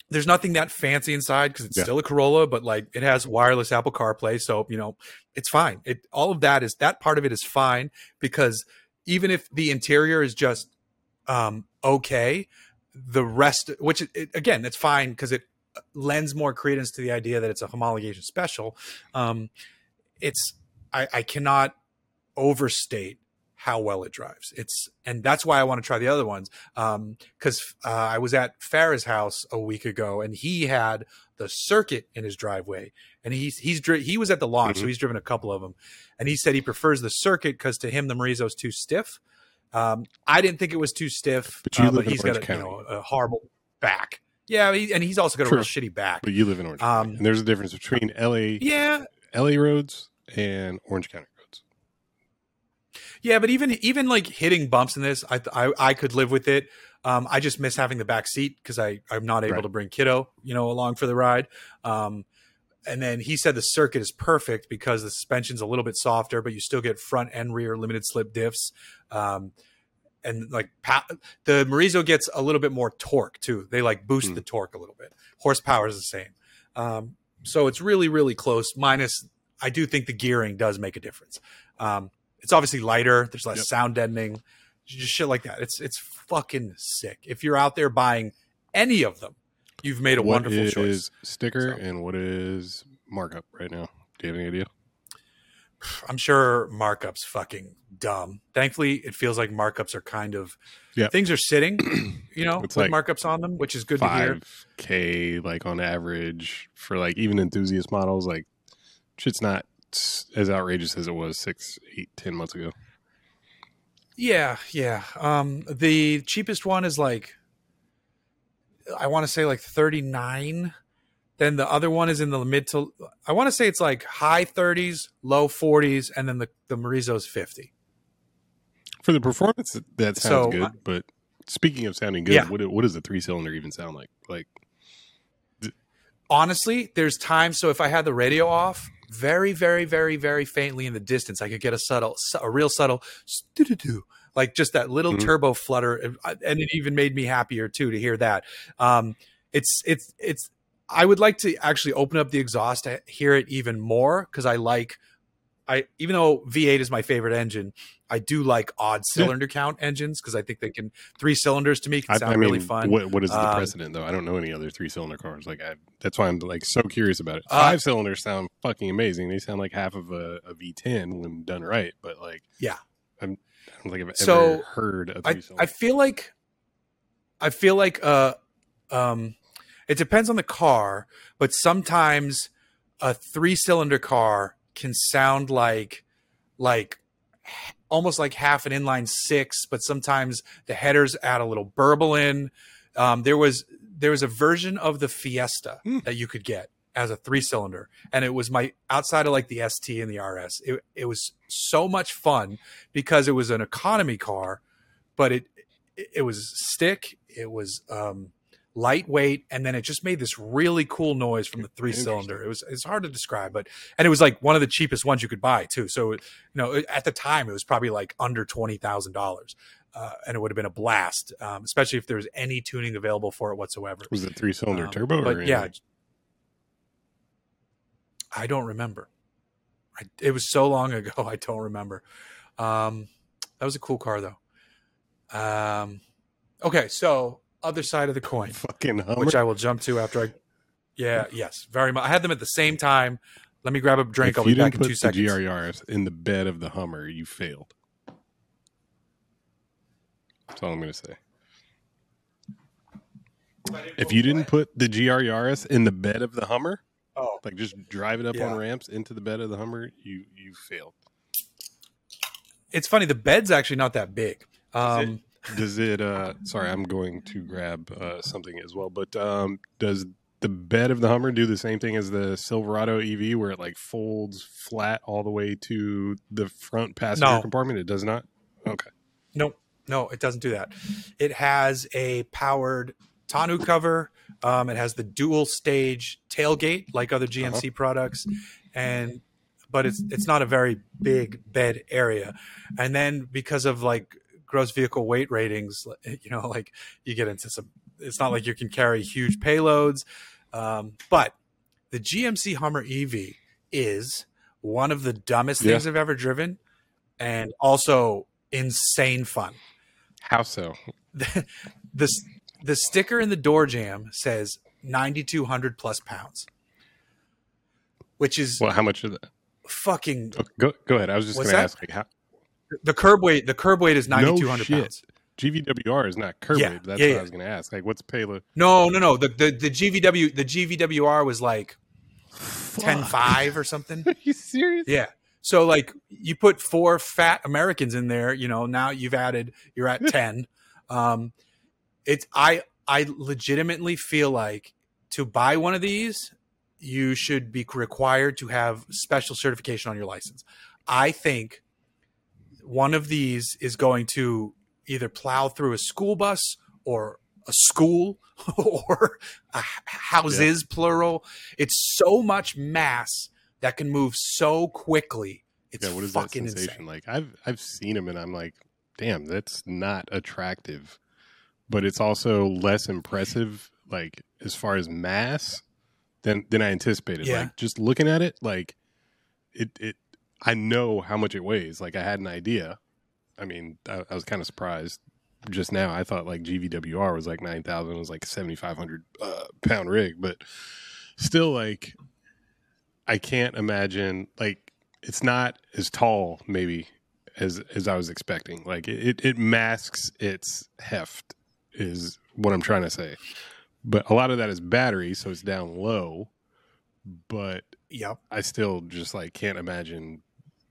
There's nothing that fancy inside because it's Yeah. still a Corolla, but like it has wireless Apple CarPlay, so you know it's fine. It all of that is that part of it is fine because even if the interior is just um, okay, the rest, which it, it- again, that's fine because it lends more credence to the idea that it's a homologation special. Um, it's I, I cannot overstate how well it drives. It's and that's why I want to try the other ones. Um, because uh, I was at Farah's house a week ago and he had the circuit in his driveway and he's he's dri- he was at the launch, so Mhm. he's driven a couple of them, and he said he prefers the circuit because to him the Morizo's too stiff. Um, I didn't think it was too stiff, But you uh, in he's got a, you know a horrible back. Yeah, and he's also got a True. real shitty back. But you live in Orange County. Um, and there's a difference between LA Yeah, LA roads and Orange County roads. Yeah, but even even like hitting bumps in this, I I, I could live with it. Um, I just miss having the back seat because I I'm not able Right. to bring kiddo, you know, along for the ride. Um, and then he said the circuit is perfect because the suspension's a little bit softer, but you still get front and rear limited slip diffs. Um, and like the Morizo gets a little bit more torque too. They like boost Hmm. the torque a little bit. Horsepower is the same. Um, so it's really really close. Minus, I do think the gearing does make a difference. Um, it's obviously lighter. There's less Yep. sound deadening, just shit like that. It's it's fucking sick. If you're out there buying any of them, you've made a What wonderful is choice. sticker So. and what is markup right now? Do you have any idea? I'm sure markups fucking dumb. Thankfully, it feels like markups are kind of Yep. things are sitting, [CLEARS THROAT] you know, It's with like markups on them, which is good to hear. Like on average for like even enthusiast models, like shit's not as outrageous as it was six, eight, ten months ago. Yeah, yeah. Um, the cheapest one is like, I want to say like 39. Then the other one is in the mid to, I want to say it's like high 30s, low 40s, and then the, the Morizo's 50. For the performance, that sounds So, good. but speaking of sounding good, Yeah. what what does a three cylinder even sound like? Like honestly, there's times. So if I had the radio off, very, very, very, very faintly in the distance, I could get a subtle, a real subtle, like just that little Mhm. turbo flutter, and and it even made me happier too to hear that. Um, it's it's it's. I would like to actually open up the exhaust to hear it even more because I like. I even though V8 is my favorite engine, I do like odd Yeah. cylinder count engines because I think they can three cylinders to me can I, sound I mean, really fun. what what is the Um, precedent though? I don't know any other three cylinder cars. Like I, that's why I'm like so curious about it. Uh, Five cylinders sound fucking amazing. They sound like half of a, a V10 when done right. But like, Yeah. I'm, I don't think I've So, ever heard a I, three cylinder. I feel like I feel like uh um it depends on the car, but sometimes a three cylinder car can sound like like almost like half an inline six, but sometimes the headers add a little burble in. Um, there was there was a version of the Fiesta Hmm. that you could get as a three cylinder, and it was my outside of like the ST and the RS. It it was so much fun because it was an economy car, but it, it was stick, it was um, lightweight, and then it just made this really cool noise from the three cylinder. It was it's hard to describe, but and it was like one of the cheapest ones you could buy too. So you know at the time it was probably like under twenty thousand dollars. Uh, and it would have been a blast, um, especially if there was any tuning available for it whatsoever. was it three cylinder Um, turbo? but yeah, I don't remember. I, it was so long ago. [LAUGHS] I don't remember. Um, that was a cool car though. Um, okay, so other side of the coin, fucking Hummer. which I will jump to after I. Yeah. Yes. Very much. I had them at the same time. Let me grab a drink. if I'll be back didn't in put two the seconds. GRRS in the bed of the Hummer, you failed. That's all I'm going to say. If you didn't put the GRRS in the bed of the Hummer, oh, like just drive it up Yeah. on ramps into the bed of the Hummer, you you failed. it's funny. The bed's actually not that big. Um, Does it? uh Sorry, I'm going to grab uh, something as well. But um does the bed of the Hummer do the same thing as the Silverado EV, where it like folds flat all the way to the front passenger No. compartment? It does not. Okay. No, no, it doesn't do that. It has a powered tonneau cover. Um, it has the dual stage tailgate like other GMC products, and but it's it's not a very big bed area. And then because of like gross vehicle weight ratings, you know, [LAUGHS] like you get into some. It's not like you can carry huge payloads, um, but the GMC Hummer EV is one of the dumbest Yeah. things I've ever driven, and also insane fun How so? [LAUGHS] the the, the sticker in the door jamb says 9200 plus pounds which is Well, how much is that? fucking Oh, go go ahead. I was just going to ask. Like, how, the curb weight the curb weight is No 9200 shit. pounds GVWR is not curb Yeah, weight. That's yeah, what yeah. I was going to ask. Like, what's payload? no no no the the, the gvw the gvwr was like 105 or something [LAUGHS] Are you serious? yeah so like you put four fat americans in there you know now you've added you're at [LAUGHS] 10 um it's i i legitimately feel like to buy one of these you should be required to have special certification on your license i think one of these is going to either plow through a school bus or a school [LAUGHS] or a houses plural it's so much mass that can move so quickly it's yeah. What is that fucking sensation insane like? I've I've seen them and I'm like, damn, that's not attractive. But it's also less impressive, like as far as mass, than than I anticipated. Yeah. Like just looking at it, like it it. I know how much it weighs. Like I had an idea. I mean, I, I was kind of surprised just now. I thought like GVWR was like nine thousand. Was like seventy five hundred uh, pound rig, but still, like I can't imagine. Like it's not as tall, maybe as as I was expecting. Like it it masks its heft, is what I'm trying to say. But a lot of that is battery, so it's down low. But yep I still just like can't imagine.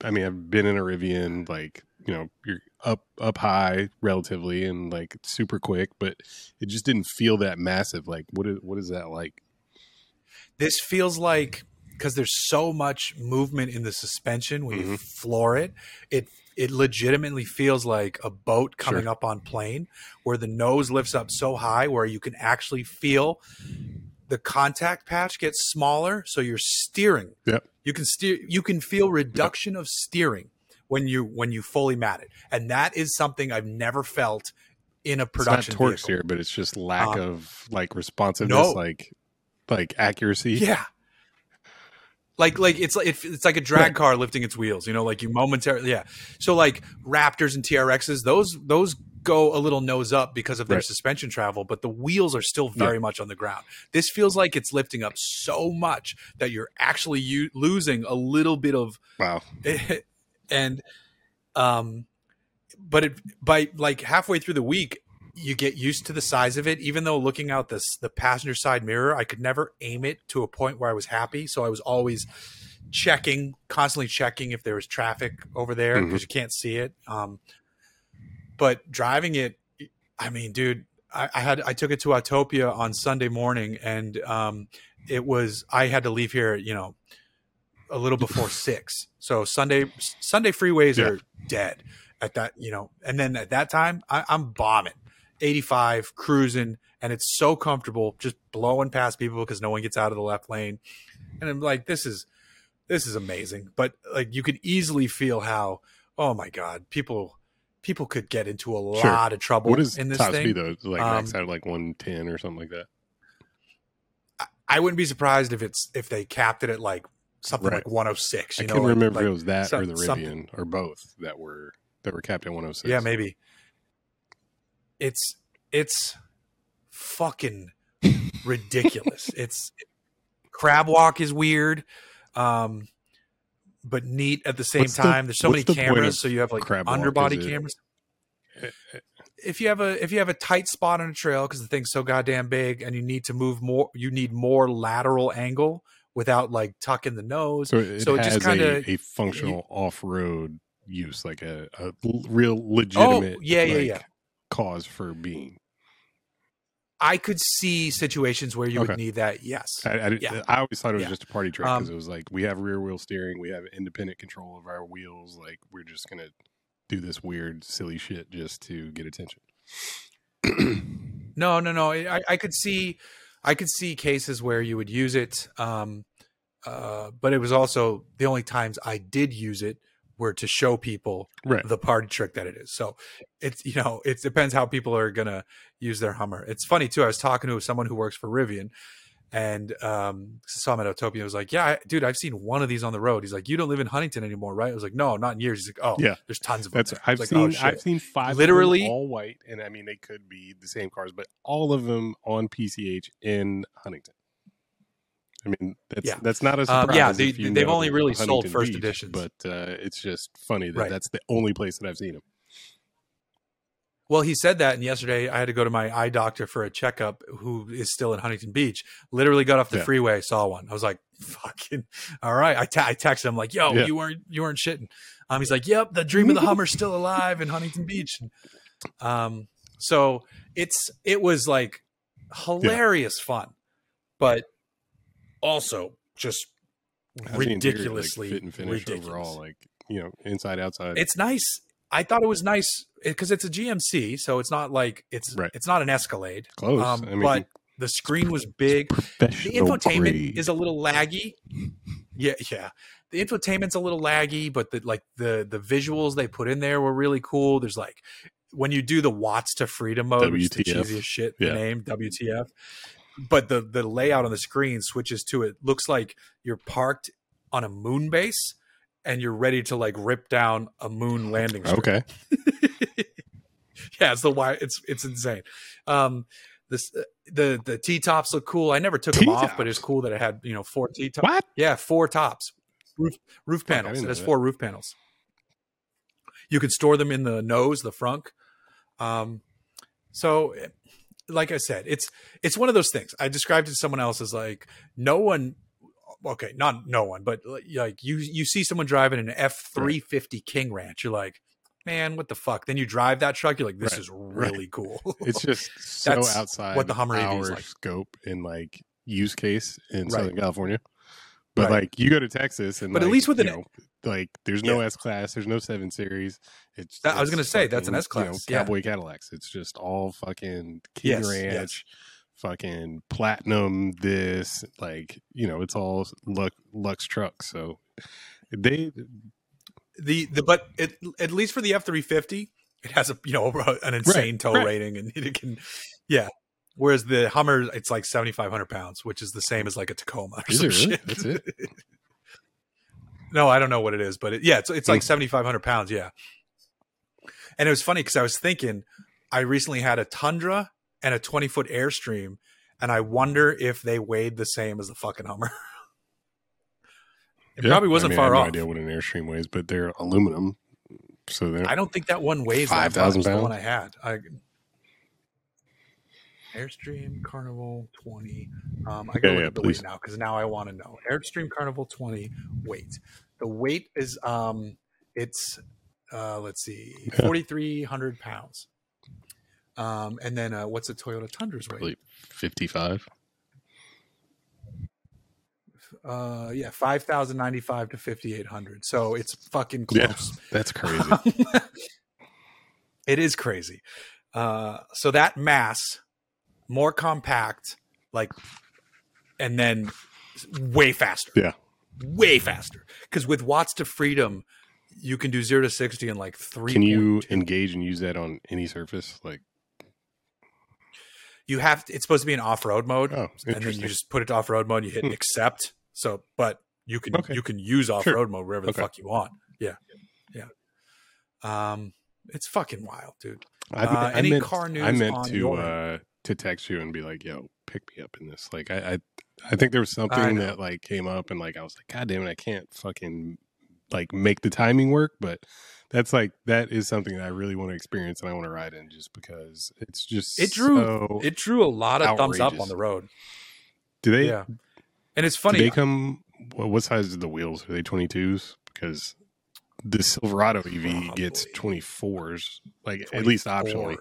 I mean, I've been in a Rivian, like you know, you're up up high relatively and like super quick, but it just didn't feel that massive. Like, what is what is that like? this feels like because there's so much movement in the suspension when you Mhm. floor it it it legitimately feels like a boat coming Sure. up on plane where the nose lifts up so high where you can actually feel the contact patch gets smaller so you're steering Yep. You can steer you can feel reduction of steering when you when you fully mat it and that is something i've never felt in a production it's not torque steer, but it's just lack Um, of like responsiveness, no. like like accuracy. Yeah. Like like it's like it's like a drag car lifting its wheels, you know, like you momentarily yeah. So like Raptors and TRXs, those those go a little nose up because of their Right. suspension travel, but the wheels are still very much on the ground. This feels like it's lifting up so much that you're actually u- losing a little bit of Wow. [LAUGHS] and um but it by like halfway through the week you get used to the size of it even though looking out this the passenger side mirror i could never aim it to a point where i was happy so i was always checking constantly checking if there was traffic over there because you can't see it um but driving it i mean dude I, I had i took it to autopia on sunday morning and um it was i had to leave here you know a little before [LAUGHS] six. So Sunday Sunday freeways Yeah. are dead at that, you know. And then at that time, I, I'm bombing, 85 cruising, and it's so comfortable, just blowing past people because no one gets out of the left lane. And I'm like, this is this is amazing. But like, you could easily feel how, oh my god, people people could get into a Sure. lot of trouble What is in this top thing. speed though? Like Um, max out like one ten or something like that. I wouldn't be surprised if it's if they capped it at like something Right. like 106. I You know, couldn't like- remember like- if it was that some- or the Rivian something. or both that were that were capped at one hundred six. Yeah, maybe. It's it's fucking ridiculous. [LAUGHS] it's crab walk is weird. um, but neat at the same What's the- time. There's so many the cameras, so you have like underbody it- cameras. If you have a if you have a tight spot on a trail because the thing's so goddamn big and you need to move more, you need more lateral angle without like tucking the nose. So it So it has just kinda- a, a functional off road use, like a real oh, legitimate Oh, yeah, yeah, like, yeah. cause for being. I could see situations where you Okay. would need that. Yes. I, I, Yeah. I always thought it was Yeah. just a party trick because Um, it was like we have rear wheel steering, we have independent control of our wheels. Like we're just gonna do this weird, silly shit just to get attention. No, no, no. I, I could see, I could see cases where you would use it, um, uh, but it was also the only times I did use it were to show people right. the party trick that it is. So it's you know it depends how people are gonna use their Hummer. It's funny too. I was talking to someone who works for Rivian, and um, saw him at Autopia. I was like, "Yeah, I, dude, I've seen one of these on the road." He's like, "You don't live in Huntington anymore, right?" I was like, "No, not in years." He's like, "Oh, Yeah. there's tons of That's them." I've Like, seen. oh. I've seen five, Literally- all white, and I mean they could be the same cars, but all of them on PCH in Huntington. I mean that's Yeah. that's not a Um, surprise. yeah, they, they've only really sold first Beach, editions. but uh, it's just funny that Right. that's the only place that I've seen them. Well, he said that, and yesterday I had to go to my eye doctor for a checkup. Who is still in Huntington Beach? Literally got off the Yeah. freeway, saw one. I was like, [LAUGHS] "Fucking all right." I, I texted him like, "Yo, Yeah. you weren't you weren't shitting." Um, he's like, "Yep, the dream of the Hummer's still alive in Huntington Beach." Um, so it's it was like hilarious fun, but also just interior, like, ridiculously fit and finish ridiculous. overall, like you know, inside outside. It's nice. I thought it was nice because it's a GMC, so it's not like it's Right. it's not an Escalade. close. Um, I mean, but the screen was big. The infotainment grade. is a little laggy. Yeah, yeah. The infotainment's a little laggy, but the like the the visuals they put in there were really cool. There's like when you do the watts to freedom mode, which is the WTF. cheesiest shit Yeah. name, WTF. But the the layout on the screen switches to it looks like you're parked on a moon base and you're ready to like rip down a moon landing strip okay. [LAUGHS] yeah, it's the why it's it's insane. Um, this the the T tops look cool. I never took them off, but it's cool that it had you know four T tops. What? Yeah, four tops, roof roof panels. It has that. four roof panels. You can store them in the nose, the frunk. Um, so, like I said, it's it's one of those things. I described it to someone else as like no one. Okay, not no one, but like you you see someone driving an F three fifty King Ranch, you're like, man, what the fuck? Then you drive that truck, you're like, this Right, is really cool. [LAUGHS] It's just so That's outside what the Hummer our is like. scope and like use case in Right. Southern California. But Right. like you go to Texas and But at least with an- know, like there's no S class, there's no seven series. It's That- I was gonna say, that's an fucking, you know, yeah. Cowboy Cadillacs. It's just all fucking King Yes, Ranch, yes. fucking platinum. This like you know, it's all Lux, Lux trucks. So they the the but it, at least for the F three fifty, it has a you know an insane Right, tow right. rating, and [LAUGHS] it can yeah. Whereas the Hummer, it's like seventy five hundred pounds, which is the same as like a Tacoma or is some it really? shit. That's it. [LAUGHS] No, I don't know what it is, but it, yeah, it's it's like Hmm. seventy five hundred pounds. Yeah, and it was funny because I was thinking, I recently had a Tundra and a twenty foot Airstream, and I wonder if they weighed the same as the fucking Hummer. it Yeah. probably wasn't I mean, far I have off. no idea what an airstream weighs, but they're aluminum, so they're I don't think that one weighs 5,000 pounds. The one? I had. I, Airstream Caravel 20. Um, I go Yeah, yeah, the please. weight now because now I want to know. Airstream Caravel 20 weight. The weight is um, it's uh, let's see, [LAUGHS] 4,300 pounds. Um, and then uh, what's a Toyota Tundra's weight? fifty-five. Uh, yeah, 5,095 to 5,800. So it's fucking Yeah. close. [LAUGHS] That's crazy. [LAUGHS] it is crazy. Uh, so that mass, more compact, like, and then way faster. Yeah. way faster. Because with watts to freedom, you can do zero to sixty in like three. Can you engage and use that on any surface? Like, You have. To, it's supposed to be in off road mode, oh, and then you just put it to off road mode. You hit Hmm. accept. So, but you can Okay. you can use off road mode wherever the Okay. fuck you want. Yeah, yeah. Um, it's fucking wild, dude. I, uh, I any meant, car news I meant to uh, to text you and be like, "Yo, pick me up in this." Like, I, I I think there was something that like came up and like I was like, God damn it, I can't fucking like make the timing work. But that's like that is something that I really want to experience and I want to ride in just because it's just It drew so- it drew a lot of thumbs up on the road. do they yeah, and it's funny. they come what, what size are the wheels? Are they twenty twos? Because the Silverado EV gets twenty fours, like at least optionally.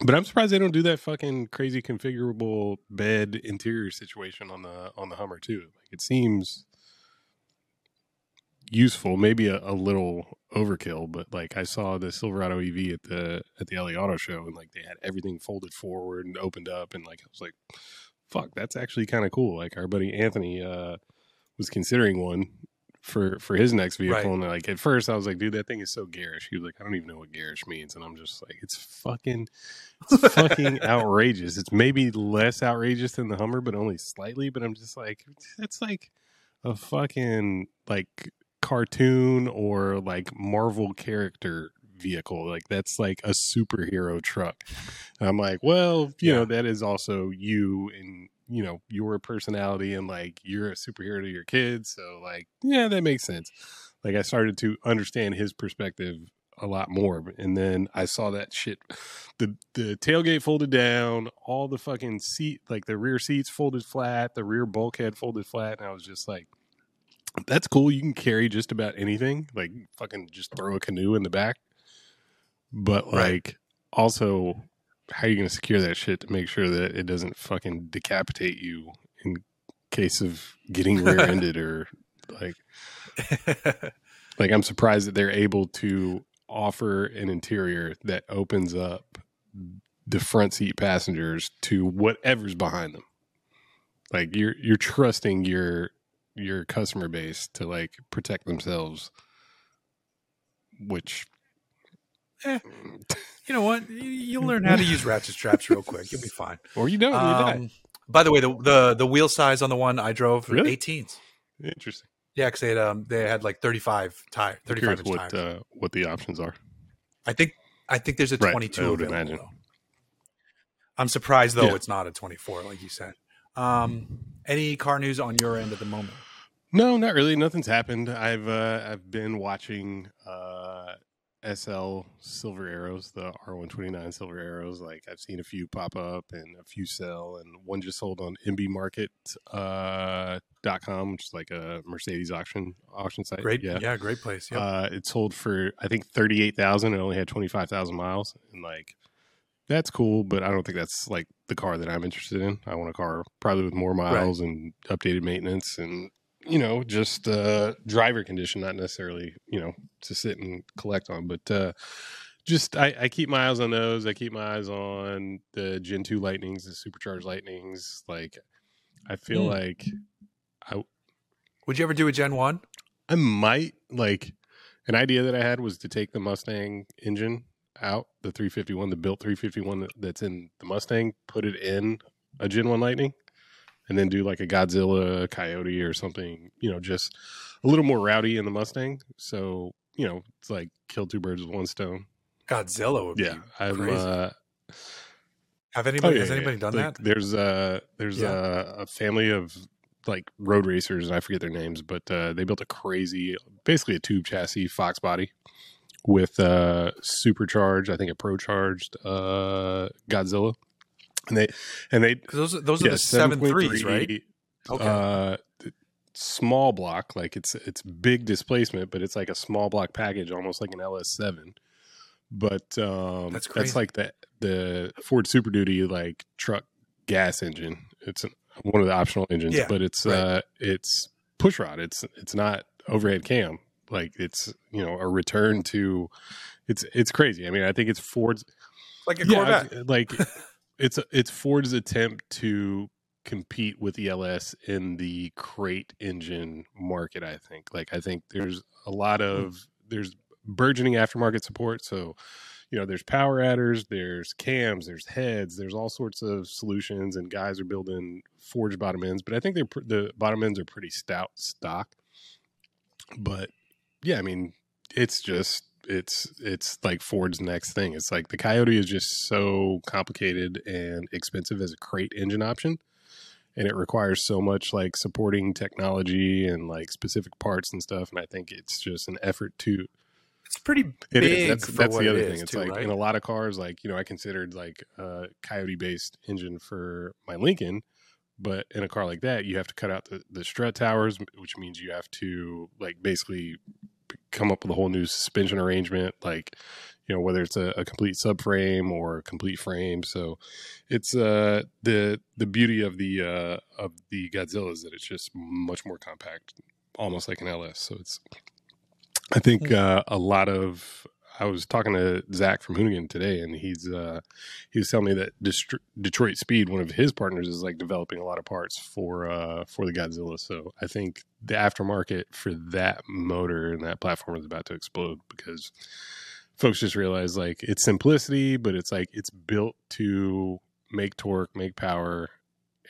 24s. But I'm surprised they don't do that fucking crazy configurable bed interior situation on the on the Hummer too. Like it seems useful, maybe a, a little overkill, but like I saw the Silverado EV at the at the LA Auto Show and like they had everything folded forward and opened up and like I was like, fuck, that's actually kind of cool. Like our buddy Anthony uh was considering one for for his next vehicle Right. and like at first I was like, dude, that thing is so garish. He was like, I don't even know what garish means, and I'm just like, it's fucking it's fucking [LAUGHS] outrageous. It's maybe less outrageous than the Hummer, but only slightly. But I'm just like, it's like a fucking like cartoon or like Marvel character vehicle. Like that's like a superhero truck. And I'm like, well, you Yeah. know, that is also you and you know your personality and like you're a superhero to your kids. So like, yeah, that makes sense. Like I started to understand his perspective a lot more. And then I saw that shit. The the tailgate folded down, all the fucking seat, like the rear seats folded flat, the rear bulkhead folded flat, and I was just like, "That's cool. You can carry just about anything. Like fucking just throw a canoe in the back." But Right. like, also, how are you going to secure that shit to make sure that it doesn't fucking decapitate you in case of getting [LAUGHS] rear-ended or like [LAUGHS] like I'm surprised that they're able to offer an interior that opens up the front seat passengers to whatever's behind them. Like you're you're trusting your your customer base to like protect themselves, which Eh. [LAUGHS] you know what? You- You'll learn how to use ratchet straps real quick. You'll be [LAUGHS] fine. or you don't, you. Um, by the way, the, the the wheel size on the one I drove, Really? 18s. Interesting. Yeah, because they had um they had like 35 tire, 35 what tires. uh, what the options are. I think I think there's a Right, 22 I would available. imagine. though. I'm surprised though Yeah. it's not a 24, like you said. Um, any car news on your end at the moment? No, not really. Nothing's happened. I've uh, I've been watching uh, SL Silver Arrows, the R129 Silver Arrows. Like I've seen a few pop up and a few sell, and one just sold on mbmarket.com, uh, dot com, which is like a Mercedes auction auction site. Great, yeah, great place. Yep. Uh, it sold for I think thirty eight thousand. It only had twenty five thousand miles, and like that's cool. But I don't think that's like the car that I'm interested in. I want a car probably with more miles and updated maintenance, and you know, just uh, driver condition, not necessarily you know to sit and collect on, but uh, just I, I keep my eyes on those. I keep my eyes on the Gen two Lightnings, the supercharged Lightnings. Like I feel Mm. like I Would you ever do a Gen One? I might like an idea that I had was to take the Mustang engine out, the 351, the built 351 that, that's in the Mustang, put it in a Gen 1 Lightning, and then do like a Godzilla Coyote or something, you know, just a little more rowdy in the Mustang. So, you know, it's like kill two birds with one stone. Godzilla would Yeah. be. I'm, crazy. uh, Have Oh, anybody yeah, has anybody yeah. done Like, that? There's a there's Yeah. a, a family of like road racers, and I forget their names, but uh, they built a crazy, basically a tube chassis Fox body with uh, supercharged, I think a pro charged uh, Godzilla, and they and they those are- those are yeah, the seven threes, 7.3, right? Okay. Uh, small block, like it's it's big displacement, but it's like a small block package, almost like an LS7. But um, That's that's like the the Ford Super Duty like truck gas engine. It's an, one of the optional engines, Yeah, but it's right. uh it's push rod. It's it's not overhead cam. Like it's you know a return to it's it's crazy. I mean, I think it's Ford's like a yeah, Corvette. Like [LAUGHS] it's it's Ford's attempt to compete with ELS in the crate engine market. I think. Like I think there's a lot hmm. of there's burgeoning aftermarket support. So you know, there's power adders, there's cams, there's heads, there's all sorts of solutions, and guys are building forged bottom ends. But I think they're the bottom ends are pretty stout stock. But yeah, I mean, it's just it's it's like Ford's next thing. It's like the Coyote is just so complicated and expensive as a crate engine option, and it requires so much like supporting technology and like specific parts and stuff. And I think it's just an effort to. It's pretty It big is. That's, that's the other it thing. It's too, like right? in a lot of cars, like you know, I considered like a Coyote based engine for my Lincoln, but in a car like that, you have to cut out the, the strut towers, which means you have to like basically come up with a whole new suspension arrangement, like you know whether it's a, a complete subframe or a complete frame. So it's uh the the beauty of the uh of the Godzilla is that it's just much more compact, almost like an LS. So it's I think uh, a lot of I was talking to Zach from Hoonigan today, and he's uh, he was telling me that Detroit Speed, one of his partners, is like developing a lot of parts for uh, for the Godzilla. So I think the aftermarket for that motor and that platform is about to explode because folks just realize like it's simplicity, but it's like it's built to make torque, make power,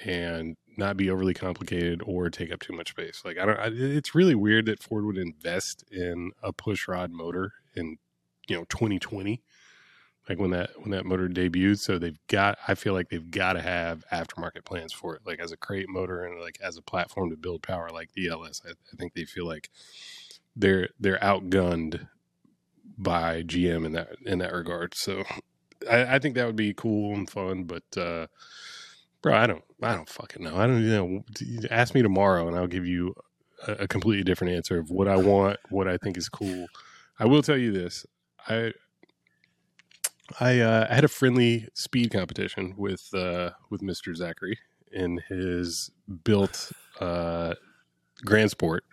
and not be overly complicated or take up too much space. Like I don't, I, it's really weird that Ford would invest in a push rod motor in you know 2020, like when that when that motor debuted. So they've got, I feel like they've got to have aftermarket plans for it, like as a crate motor and like as a platform to build power, like the LS. I, I think they feel like they're they're outgunned by GM in that in that regard. So I, I think that would be cool and fun, but. uh Bro, I don't, I don't fucking know. I don't you know. Ask me tomorrow, and I'll give you a, a completely different answer of what I want, what I think is cool. I will tell you this: I, I, uh, had a friendly speed competition with uh, with Mister Zachary in his built uh, Grand Sport.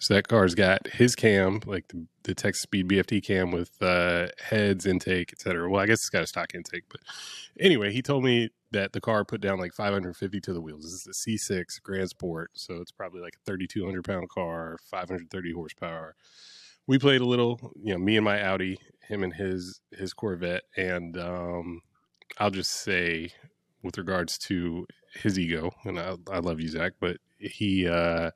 So that car's got his cam, like the, the Texas Speed BFT cam with uh, heads, intake, etc. Well, I guess it's got a stock intake, but anyway, he told me that the car put down like 550 to the wheels. This is a C6 Grand Sport, so it's probably like a 3,200 pound car, 530 horsepower. We played a little, you know, me and my Audi, him and his his Corvette, and um, I'll just say, with regards to his ego, and I, I love you, Zach, but he uh,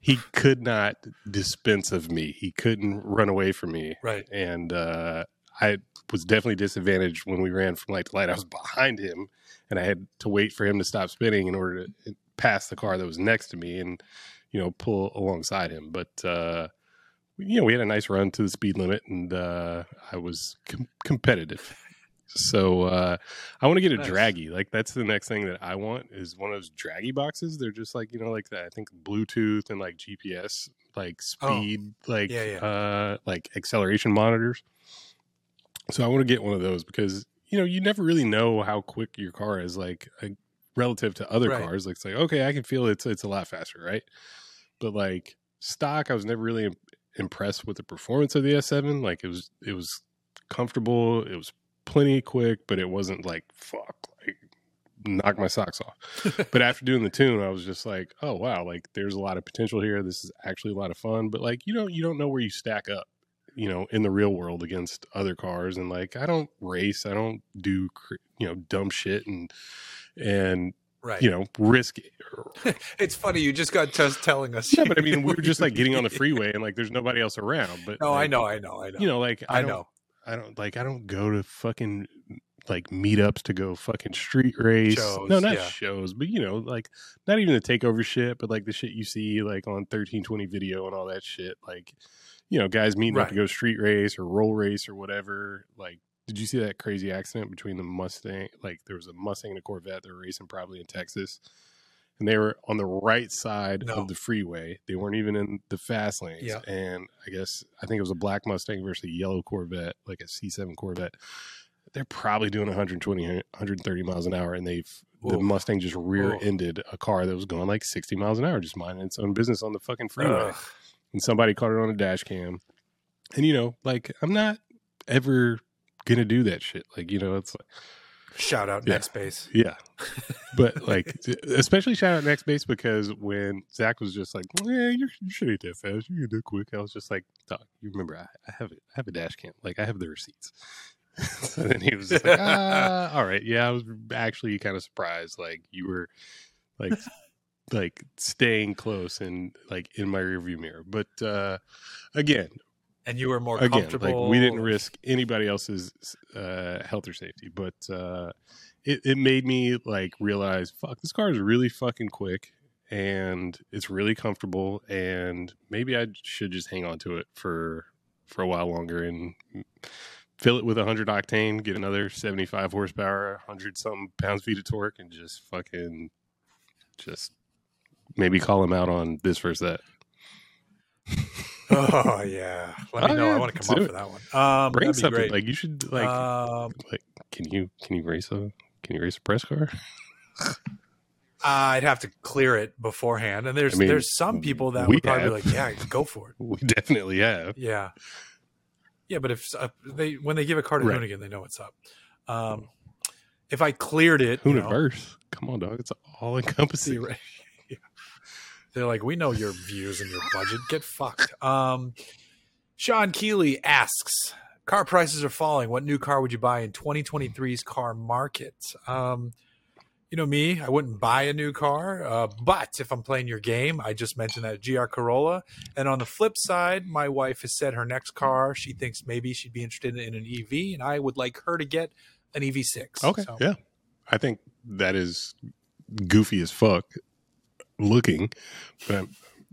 he could not dispense of me. He couldn't run away from me, right. and uh, I was definitely disadvantaged when we ran from light to light. I was behind him, and I had to wait for him to stop spinning in order to pass the car that was next to me, and you know pull alongside him. But uh, you know we had a nice run to the speed limit, and uh, I was com- competitive. So uh, I want to get a Nice. Dragy. Like that's the next thing that I want is one of those Dragy boxes. They're just like you know like that. I think Bluetooth and like GPS, like Oh. speed, like Yeah, yeah. uh, like acceleration monitors. So I want to get one of those because you know you never really know how quick your car is like uh, relative to other Right. cars. Like it's like okay, I can feel it's it's a lot faster, right? But like stock, I was never really impressed with the performance of the S7. Like it was it was comfortable, it was plenty quick, but it wasn't like fuck like knock my socks off. [LAUGHS] but after doing the tune, I was just like, oh wow, like there's a lot of potential here. This is actually a lot of fun. But like you know you don't know where you stack up you know in the real world against other cars and like i don't race i don't do you know dumb shit and and Right. you know risk [LAUGHS] it's funny. You just got just telling us. yeah but i mean we [LAUGHS] were just like getting on the freeway and like there's nobody else around but No, I know, I know, I know. you know like i, I know. i don't like i don't go to fucking like meetups to go fucking street race Shows, no not yeah. shows but you know like not even the takeover shit but like the shit you see like on 1320 video and all that shit like you know guys meeting up to go street race or roll race or whatever like did you see that crazy accident between the mustang like there was a mustang and a corvette they were racing probably in texas and they were on the right side No. of the freeway they weren't even in the fast lanes Yeah. and i guess i think it was a black mustang versus a yellow corvette like a c7 corvette they're probably doing 120 130 miles an hour and they've the mustang just rear ended a car that was going like 60 miles an hour just minding its own business on the fucking freeway Ugh. and somebody caught it on a dash cam. And you know, like I'm not ever gonna do that shit. Like you know, it's like Shout out Yeah. Nextbase. yeah, [LAUGHS] but like especially shout out Nextbase because when Zach was just like, "Yeah, you're, you should ain't that fast. You get that quick." I was just like, "Dog, you remember I, I have it. I have a dash cam. Like I have the receipts." [LAUGHS] and then he was like, "Ah, all right, yeah." I was actually kind of surprised. Like you were like like staying close and like in my rearview mirror. But uh again, and you were more again, comfortable. like we didn't risk anybody else's uh, health or safety, but uh, it it made me like realize, fuck, this car is really fucking quick and it's really comfortable, and maybe I should just hang on to it for for a while longer and fill it with 100 octane, get another 75 horsepower, 100 something pounds feet of torque, and just fucking just maybe call him out on this versus that. Oh yeah, let me Oh, know. yeah, I want to come up for that one. Um, Bring something great. like you should like um, like can you can you race a can you race a press car? I'd have to clear it beforehand, and there's I mean, there's some people that would probably have. be like, "Yeah, go for it." [LAUGHS] We definitely have. Yeah, yeah, but if uh, they when they give a car to Right. Hoonigan, they know what's up. Um, if I cleared it, you know, Hooniverse. Come on, dog. It's all encompassing. They're like, "We know your views and your budget. Get fucked." Um, Sean Keeley asks, "Car prices are falling. What new car would you buy in 2023's car market?" Um, you know me, I wouldn't buy a new car, uh, but if I'm playing your game, I just mentioned that GR Corolla. And on the flip side, my wife has said her next car, she thinks maybe she'd be interested in an EV, and I would like her to get an EV6. Okay. So, Yeah. I think that is goofy as fuck looking, but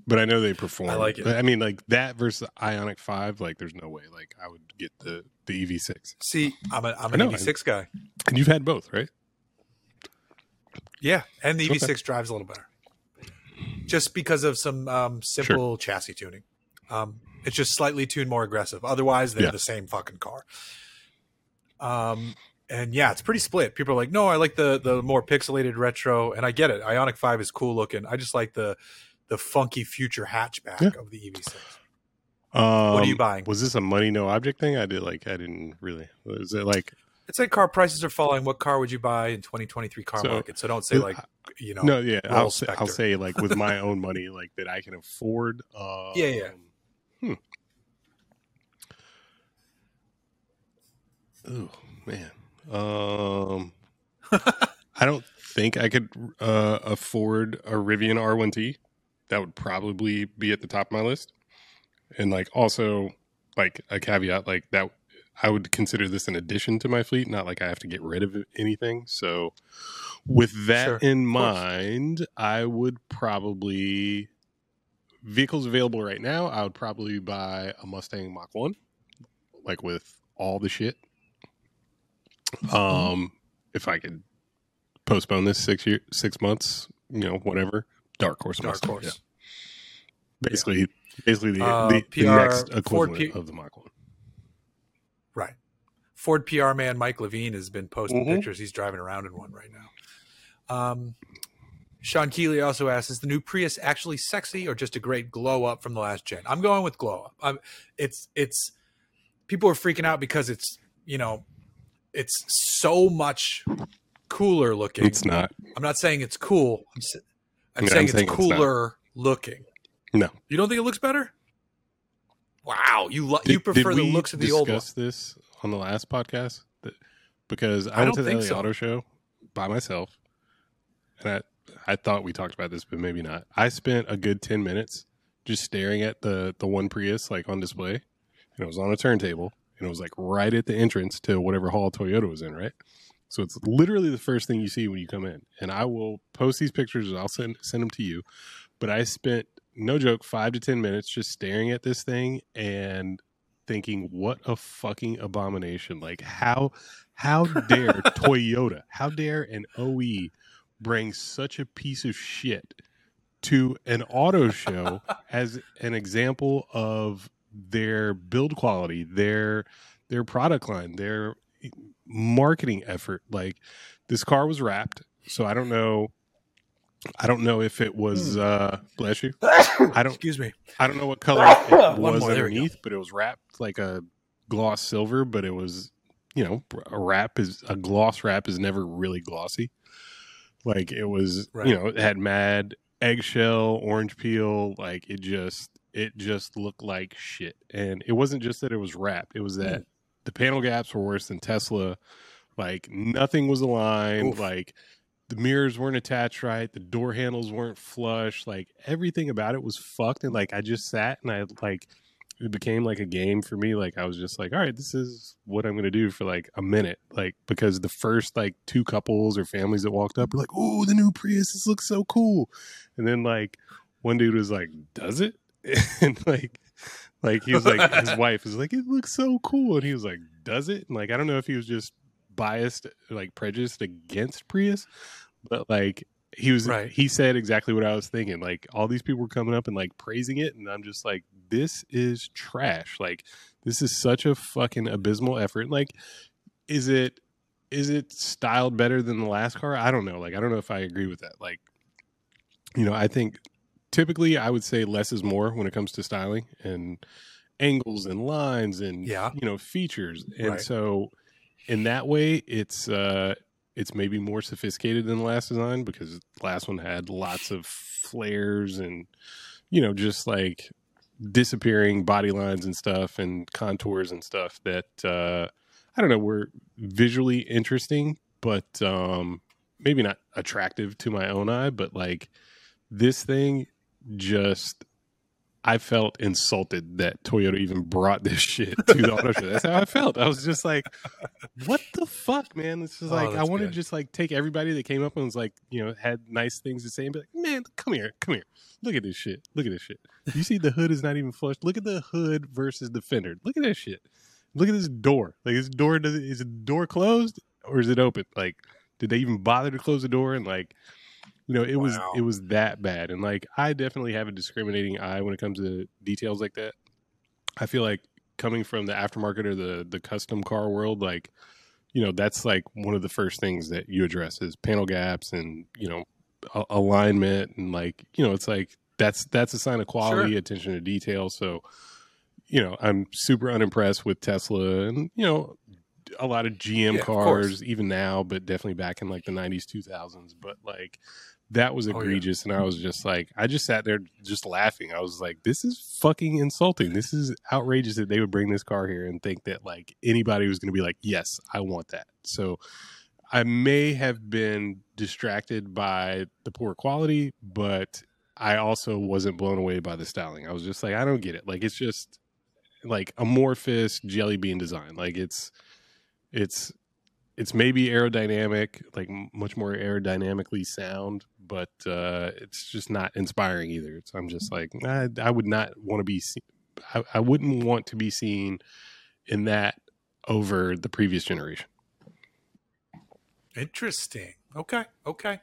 but I know they perform. I like it. But, I mean, like that versus the Ioniq Five. Like, there's no way. Like, I would get the the EV6, See, I'm, a, I'm an EV6 guy. and you've had both, right? Yeah, and the EV6 drives a little better, just because of some um, simple chassis tuning. Um, it's just slightly tuned more aggressive. Otherwise, they're Yeah. the same fucking car. Um, and yeah, it's pretty split. People are like, "No, I like the the more pixelated retro," and I get it. Ioniq Five is cool looking. I just like the the funky future hatchback Yeah. of the EV6. Um, What are you buying? Was this a money no object thing? I did like I didn't really. Was it like It said car prices are falling. What car would you buy in 2023 car So- market? So don't say like you know. no? Yeah, I'll say, I'll say like with my own [LAUGHS] money, like that I can afford. Um, Yeah, yeah. Hmm. Oh man. Um, [LAUGHS] I don't think I could uh, afford a Rivian R1T. That would probably be at the top of my list. And like also like a caveat, like that I would consider this an addition to my fleet, not like I have to get rid of anything. So with that Sure. in mind, I would probably vehicles available right now, I would probably buy a Mustang Mach 1 like with all the shit. Um if I could postpone this 6 year 6 months, you know, whatever. Dark Horse Dark Mustang, horse. yeah. Basically basically the, Uh, the, the next equivalent P- of the Mach 1. Right. Ford PR man Mike Levine has been posting Mhm. pictures. He's driving around in one right now. Um, Sean Keeley also asks, "Is the new Prius actually sexy or just a great glow up from the last gen?" I'm going with glow up. I'm, it's it's people are freaking out because it's you know it's so much cooler looking. It's not. I'm not saying it's cool. I'm, sa- I'm I'm saying, saying it's it's cooler looking. No. You don't think it looks better? Wow, you lo- you prefer the looks of the old one. discuss this on the last podcast? That, because I, I went to the LA so. Auto Show by myself, and I I thought we talked about this, but maybe not. I spent a good ten minutes just staring at the the one Prius like on display, and it was on a turntable, and it was like right at the entrance to whatever hall Toyota was in, right? So it's literally the first thing you see when you come in, and I will post these pictures and I'll send send them to you. But I spent no joke five to ten minutes just staring at this thing and thinking, what a fucking abomination! Like how how dare [LAUGHS] Toyota, how dare an OE bring such a piece of shit to an auto show as an example of their build quality, their their product line, their marketing effort. Like this car was wrapped, so I don't know. I don't know if it was uh bless you. [COUGHS] I don't Excuse me. I don't know what color [COUGHS] it was more, there we go. underneath, but it was wrapped like a gloss silver, but it was you know, a wrap is a gloss wrap is never really glossy. Like it was, Right. you know, it had mad eggshell, orange peel, like it just it just looked like shit. And it wasn't just that it was wrapped, it was hmm. that the panel gaps were worse than Tesla. Like nothing was aligned, Oof. like the mirrors weren't attached right, the door handles weren't flush, like everything about it was fucked and like I just sat and I like it became like a game for me. Like I was just like, all right, this is what I'm gonna do for like a minute. Like because the first like two couples or families that walked up were like, oh, the new Prius, this looks so cool. And then like one dude was like, does it? [LAUGHS] and like like he was like [LAUGHS] his wife was like, it looks so cool. And he was like, does it? And like I don't know if he was just biased, like prejudiced against Prius, but like he was Right. he said exactly what I was thinking. Like all these people were coming up and like praising it, and I'm just like, this is trash. Like this is such a fucking abysmal effort. Like, is it is it styled better than the last car? I don't know. Like I don't know if I agree with that. Like, you know, I think typically I would say less is more when it comes to styling and angles and lines and Yeah. you know features. And Right. so in that way, it's uh it's maybe more sophisticated than the last design because the last one had lots of flares and you know just like disappearing body lines and stuff and contours and stuff that uh I don't know were visually interesting but um maybe not attractive to my own eye but like this thing just I felt insulted that Toyota even brought this shit to the auto show. That's how I felt. I was just like, "What the fuck, man?" This is Oh, like I want to just like take everybody that came up and was like, you know, had nice things to say and be like, "Man, come here, come here, look at this shit, look at this shit." You see, the hood is not even flushed. Look at the hood versus the fender. Look at that shit. Look at this door. Like this door does is the door closed or is it open? Like, did they even bother to close the door? And like, you know, it was it was that bad. And like, I definitely have a discriminating eye when it comes to details like that. I feel like coming from the aftermarket or the the custom car world, like, you know, that's like one of the first things that you address is panel gaps and you know a- alignment and like you know it's like that's that's a sign of quality, Sure. attention to detail. So, you know, I'm super unimpressed with Tesla and you know a lot of GM Yeah, cars course. even now, but definitely back in like the 90s, 2000s. But like that was Oh, yeah. egregious, and I was just like, I just sat there just laughing. I was like, this is fucking insulting. This is outrageous that they would bring this car here and think that like anybody was going to be like, yes, I want that. So. I may have been distracted by the poor quality, but I also wasn't blown away by the styling. I was just like, I don't get it. Like it's just like amorphous jelly bean design. Like it's it's it's maybe aerodynamic, like much more aerodynamically sound, but uh, it's just not inspiring either. So I'm just like, I, I would not want to be. See- I, I wouldn't want to be seen in that over the previous generation. Interesting. Okay. Okay.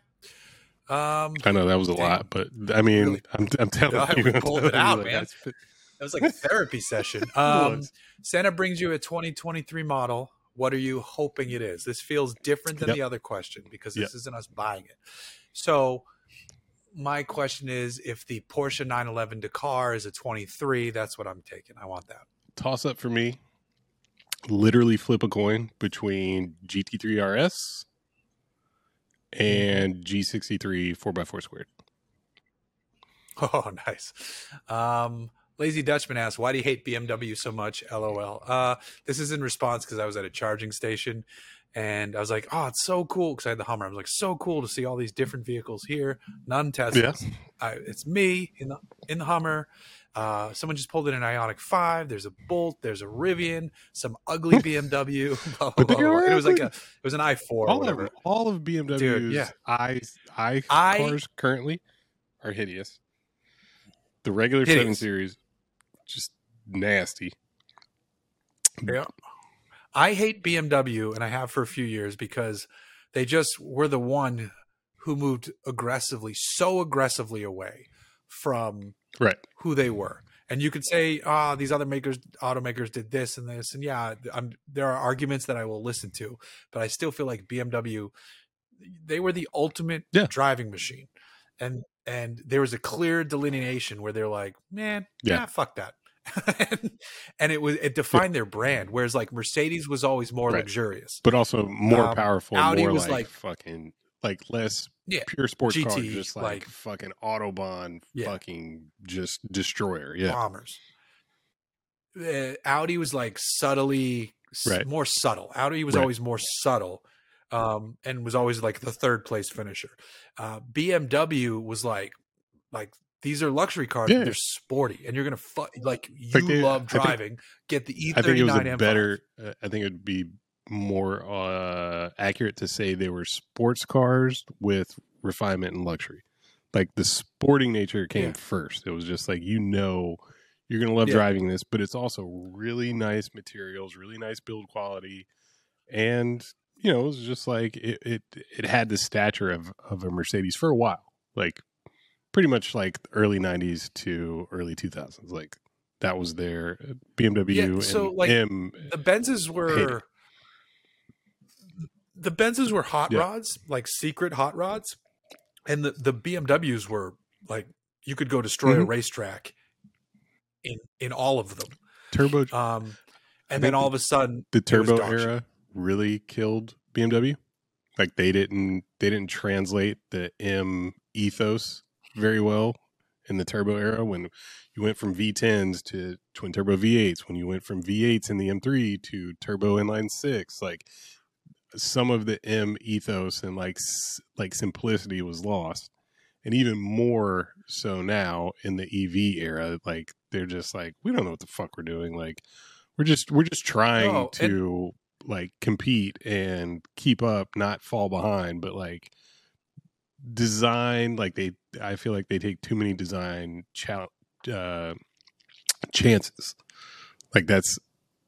Um, I know that was a Damn. lot, but I mean, Really? I'm, I'm telling [LAUGHS] No, you, I'm pulled it out, man. [LAUGHS] that was like a therapy session. [LAUGHS] Um. Santa brings you a 2023 model. What are you hoping it is? This feels different than Yep. the other question because Yep. this isn't us buying it. So, my question is if the Porsche 911 Dakar is a 23, that's what I'm taking. I want that. toss up for me. Literally flip a coin between GT3 RS and G63 4x4 squared. [LAUGHS] Oh, nice. Um, Lazy Dutchman asks, "Why do you hate BMW so much?" LOL. Uh, this is in response because I was at a charging station, and I was like, "Oh, it's so cool!" Because I had the Hummer. I was like, "So cool to see all these different vehicles here, none Teslas. I, it's me in the in the Hummer." Uh, someone just pulled in an Ioniq Five. There's a Bolt. There's a Rivian. Some ugly [LAUGHS] BMW. [LAUGHS] blah, blah, blah, blah. it was like a it was an i4 or all of whatever. all of BMW's Dude, yeah. i i I- cars currently are hideous. The regular seven series, just nasty. Yeah. I hate BMW and I have for a few years because they just were the one who moved aggressively, so aggressively away from Right. who they were. And you could say, ah, these other makers, automakers did this and this. And yeah, I'm, there are arguments that I will listen to, but I still feel like BMW, they were the ultimate Yeah. driving machine. And, and there was a clear delineation where they're like, man, yeah, Yeah. fuck that. And, [LAUGHS] and it was, it defined their brand. Whereas like Mercedes was always more Right. luxurious. But also more Um, powerful, Audi more was like, like- fucking like less Yeah, pure sports car, just like, like- fucking autobahn, Yeah. fucking just destroyer. Yeah. bombers. Uh, Audi was like subtly Right. more subtle. Audi was Right. always more subtle, um, and was always like the third place finisher. Uh, BMW was like like These are luxury cars. Yeah. They're sporty, and you're gonna fu- like you Like they- love I think- driving. get the E39 I think it was a M5. better. Uh, I think it would be more uh, accurate to say they were sports cars with refinement and luxury. Like the sporting nature came Yeah. first. It was just like you know you're gonna love Yeah. driving this, but it's also really nice materials, really nice build quality, and you know it was just like it it, it had the stature of of a Mercedes for a while, like pretty much like early '90s to early 2000s, like. That was their BMW Yeah, so, and like, M the Benzes were the Benzes were hot Yeah. rods, like secret hot rods, and the the BMWs were like you could go destroy a Mhm. racetrack in in all of them. turbo Um, and then all of a sudden, the turbo era really killed BMW. Like they didn't they didn't translate the M ethos very well in the turbo era when you went from V10s to twin turbo V8s, when you went from V8s in the M3 to turbo inline 6, like some of the M ethos and like like simplicity was lost. And even more so now in the EV era, like they're just like we don't know what the fuck we're doing. Like we're just we're just trying to like compete and keep up, not fall behind, but like design like they I feel like they take too many design cha- uh, chances. Like that's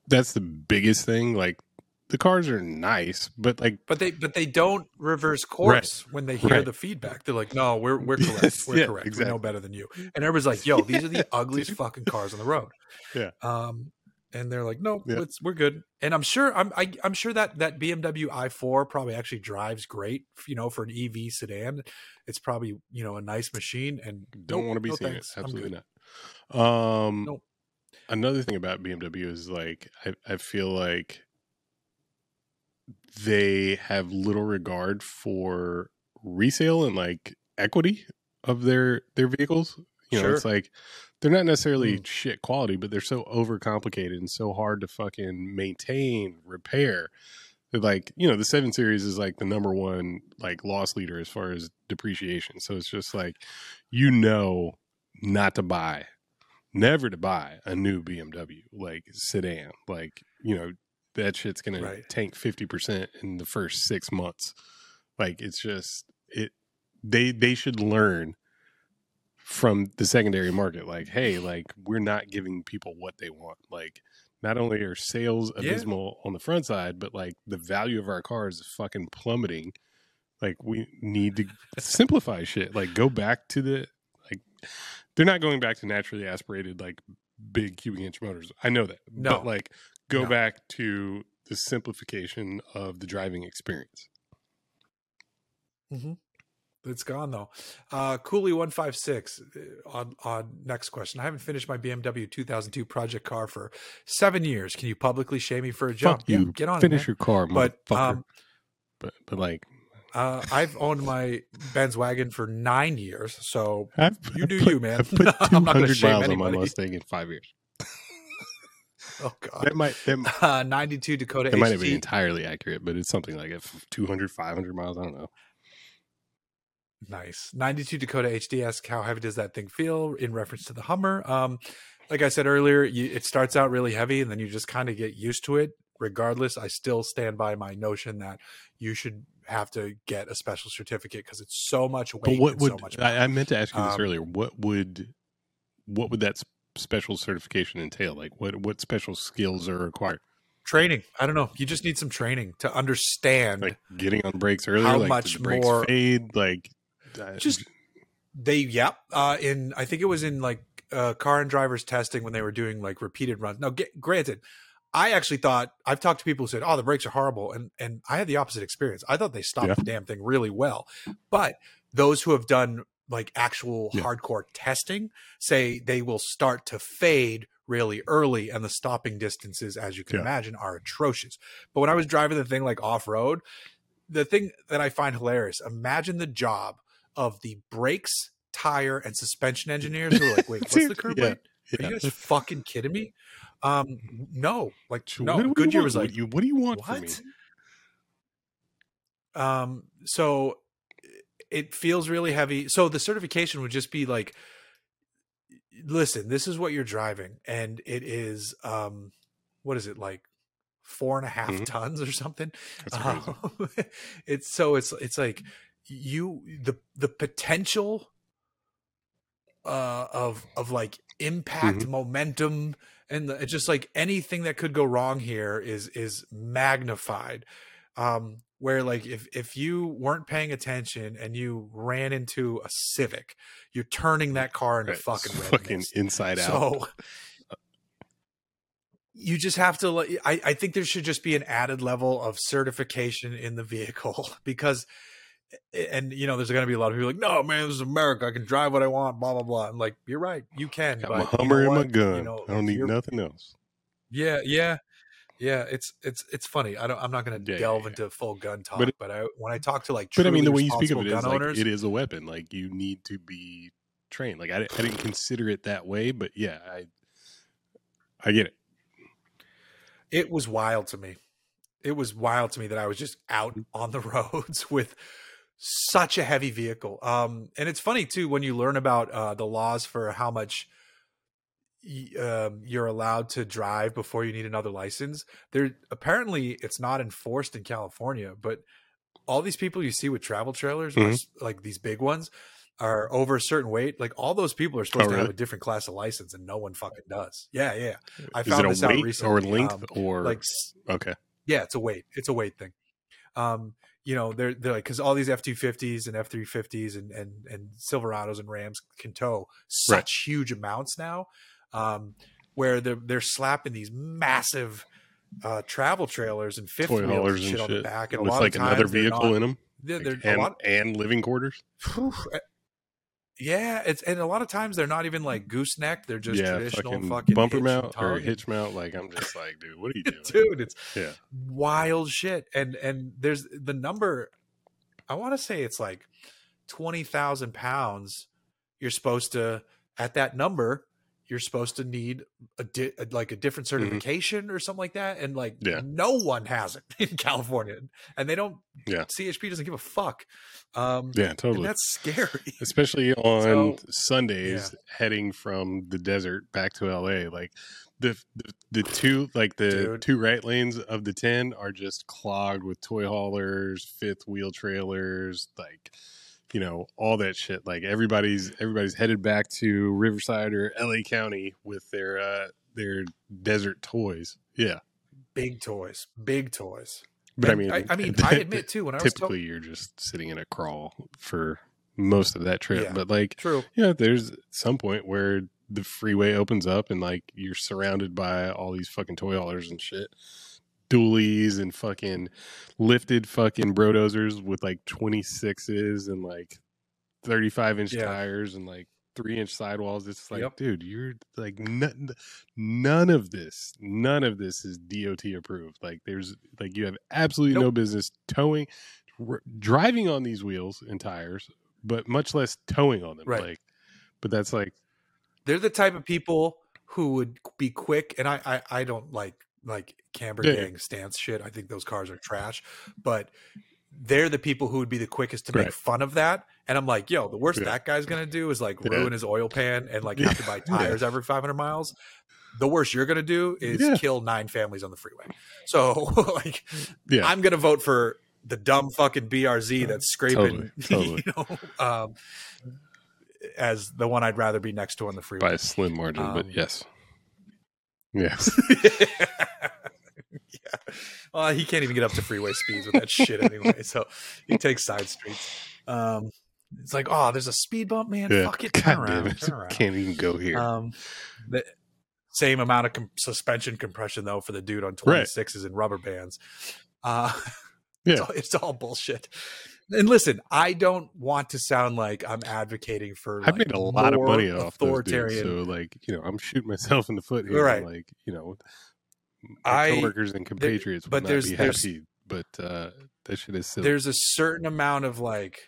that's the biggest thing. Like the cars are nice, but like But they but they don't reverse course when they hear Right. the feedback. They're like, no, we're we're [LAUGHS] correct. Yes, we're yeah, correct. We know better than you. And everybody's like, yo, these are the [LAUGHS] ugliest fucking cars on the road. Yeah. Um, and they're like, no, Yeah. we're good. And I'm sure I'm I, I'm sure that that BMW i4 probably actually drives great. You know, for an EV sedan, it's probably you know a nice machine. And don't nope, want to be no seeing thanks. it. Absolutely not. Um, Nope. Another thing about BMW is like I, I feel like they have little regard for resale and like equity of their their vehicles. You know, Sure. it's like they're not necessarily Mm. shit quality, but they're so overcomplicated and so hard to fucking maintain, repair. That like you know the seven series is like the number one like loss leader as far as depreciation. So it's just like you know not to buy, never to buy a new BMW like sedan. Like you know that shit's gonna Right. tank fifty percent in the first six months. Like it's just it. They they should learn from the secondary market. Like hey, like we're not giving people what they want. Like not only are sales Yeah. abysmal on the front side, but like the value of our cars is fucking plummeting. Like we need to [LAUGHS] simplify shit. Like go back to the like they're not going back to naturally aspirated like big cubic inch motors. I know that. No. But like go No. back to the simplification of the driving experience. Mm-hmm. It's gone though. Uh, Cooley one five six on on next question. I haven't finished my BMW 2002 project car for seven years. Can you publicly shame me for a jump? Fuck you. Yeah, get on Finish it, your car. But um, but but like uh, I've owned my Benz wagon for nine years, so I've, You do [LAUGHS] put, you, man. I've put [LAUGHS] I'm not gonna 200 shame miles on my. Mustang in five years. [LAUGHS] oh god. That might that, Uh, 92 Dakota It might have been entirely accurate, but it's something like a 200, 500 miles. I don't know. Nice. 92 Dakota HD asks how heavy does that thing feel in reference to the Hummer? Um, like I said earlier, you, it starts out really heavy and then you just kind of get used to it. Regardless, I still stand by my notion that you should have to get a special certificate because it's so much weight But what would so much I. I meant to ask you this Um, earlier? What would what would that special certification entail? Like what what special skills are required? training. I don't know. You just need some training to understand. Like getting on brakes early, How like, much more- fade? Like Just- they yep uh in i think it was in like uh car and drivers testing when they were doing like repeated runs now get, granted i actually thought i've talked to people who said oh the brakes are horrible and and i had the opposite experience i thought they stopped Yeah. the damn thing really well but those who have done like actual Yeah. hardcore testing say they will start to fade really early and the stopping distances as you can Yeah. imagine are atrocious but when i was driving the thing like off-road the thing that i find hilarious imagine the job of the brakes, tire, and suspension [LAUGHS] engineers who are like, wait, what's the curb yeah, weight? Are yeah. you guys fucking kidding me? Um, [LAUGHS] no, like no. what you Goodyear was like, you what do you want from me? what? Um, so it feels really heavy. So the certification would just be like listen, this is what you're driving, and it is um, what is it like? Four and a half Mhm. tons or something. [LAUGHS] Um, it's so it's it's like you the the potential uh of of like impact Mm-hmm. momentum and the, it's just like anything that could go wrong here is is magnified um where like if if you weren't paying attention and you ran into a civic you're turning that car into Right, fucking [LAUGHS] fucking mist. inside out. So [LAUGHS] you just have to I, I think there should just be an added level of certification in the vehicle [LAUGHS] because and you know there's going to be a lot of people like no man this is america i can drive what i want blah blah blah i'm like you're right you can Got but my you know Hummer and my gun. You know, I don't need nothing else. yeah yeah yeah it's it's it's funny i don't i'm not going to Yeah, delve yeah. into full gun talk But but, i when i talk to like But I mean, the way you speak of it responsible gun like owners it is a weapon. Like you need to be trained. Like I, I didn't consider it that way, but yeah, I I get it. it was wild to me. It was wild to me that I was just out Mm-hmm. on the [LAUGHS] roads with such a heavy vehicle. Um, and it's funny too when you learn about uh, the laws for how much um, you're allowed to drive before you need another license. There apparently it's not enforced in California, but all these people you see with travel trailers, Mhm. s- like these big ones, are over a certain weight. Like all those people are supposed Oh, to have a different class of license, and no one fucking does. Yeah, yeah. I is found it this out weight or length um, or Like okay? yeah, it's a weight. It's a weight thing. Um, you know, they're they're like because all these F two fifties and F three fifties and and and Silverados and Rams can tow such huge amounts now, um, where they're they're slapping these massive uh, travel trailers and fifth Toy wheels and shit, and on the back, and a lot like of another times they're vehicle not- in them, They're, they're and lot, and living quarters. Yeah, it's and a lot of times they're not even mm. like gooseneck; they're just yeah, traditional fucking, fucking, bumper mount or hitch mount. Like I'm just like, dude, what are you [LAUGHS] doing? dude. It's Yeah. wild shit. And and there's the number. I want to say it's like twenty thousand pounds. You're supposed to at that number. You're supposed to need a, di- like a different certification or something like that, and like Mm-hmm. Yeah. no one has it [LAUGHS] in California, and they don't. Yeah. CHP doesn't give a fuck. Um, Yeah, and totally. that's scary. [LAUGHS] especially on So- Sundays heading from the desert back to LA like the the, the two like the Dude. two right lanes of the 10 are just clogged with toy haulers fifth wheel trailers like you know all that shit like everybody's everybody's headed back to Riverside or LA County with their uh their desert toys yeah Big toys, big toys. but I mean I, I mean, [LAUGHS] I admit too when I was typically you're just sitting in a crawl for most of that trip Yeah. but like true. yeah, there's some point where the freeway opens up and like you're surrounded by all these fucking toy haulers and shit. Dualies and fucking lifted fucking brodozers with like 26s and like 35 inch Yeah. tires and like three inch sidewalls. It's like, Yep. dude, you're like, none, none of this, none of this is DOT approved. Like, there's like, you have absolutely no business towing, r- driving on these wheels and tires, but much less towing on them. Right. Like, but that's like, they're the type of people who would be quick and i i, I don't like like camber Yeah. gang stance shit i think those cars are trash [LAUGHS] but they're the people who would be the quickest to make Right. fun of that and i'm like yo the worst Yeah. that guy's gonna do is like ruin his oil pan and like have to buy [LAUGHS] tires every 500 miles the worst you're gonna do is kill nine families on the freeway so [LAUGHS] like yeah, i'm gonna vote for the dumb fucking brz that's scraping Totally, totally. you know um as the one i'd rather be next to on the freeway by a slim margin, Um, but yes. Yes. Yeah. [LAUGHS] Well, he can't even get up to freeway speeds with that shit anyway. [LAUGHS] So he takes side streets. Um, it's like, oh, there's a speed bump, man. yeah. Fuck it. [LAUGHS] Turn around. it. Turn around. Can't even go here. Um, the same amount of com- suspension compression though for the dude on Right. 26s and rubber bands. Uh, yeah. it's, all, it's all bullshit. And listen, I don't want to sound like I'm advocating for. I've like, made a lot of money off those dudes, authoritarian. so like you know, I'm shooting myself in the foot here. Right. Like you know, I- coworkers and compatriots but would not there's- be there's- happy. But uh, that shit is silly. there's a certain amount of like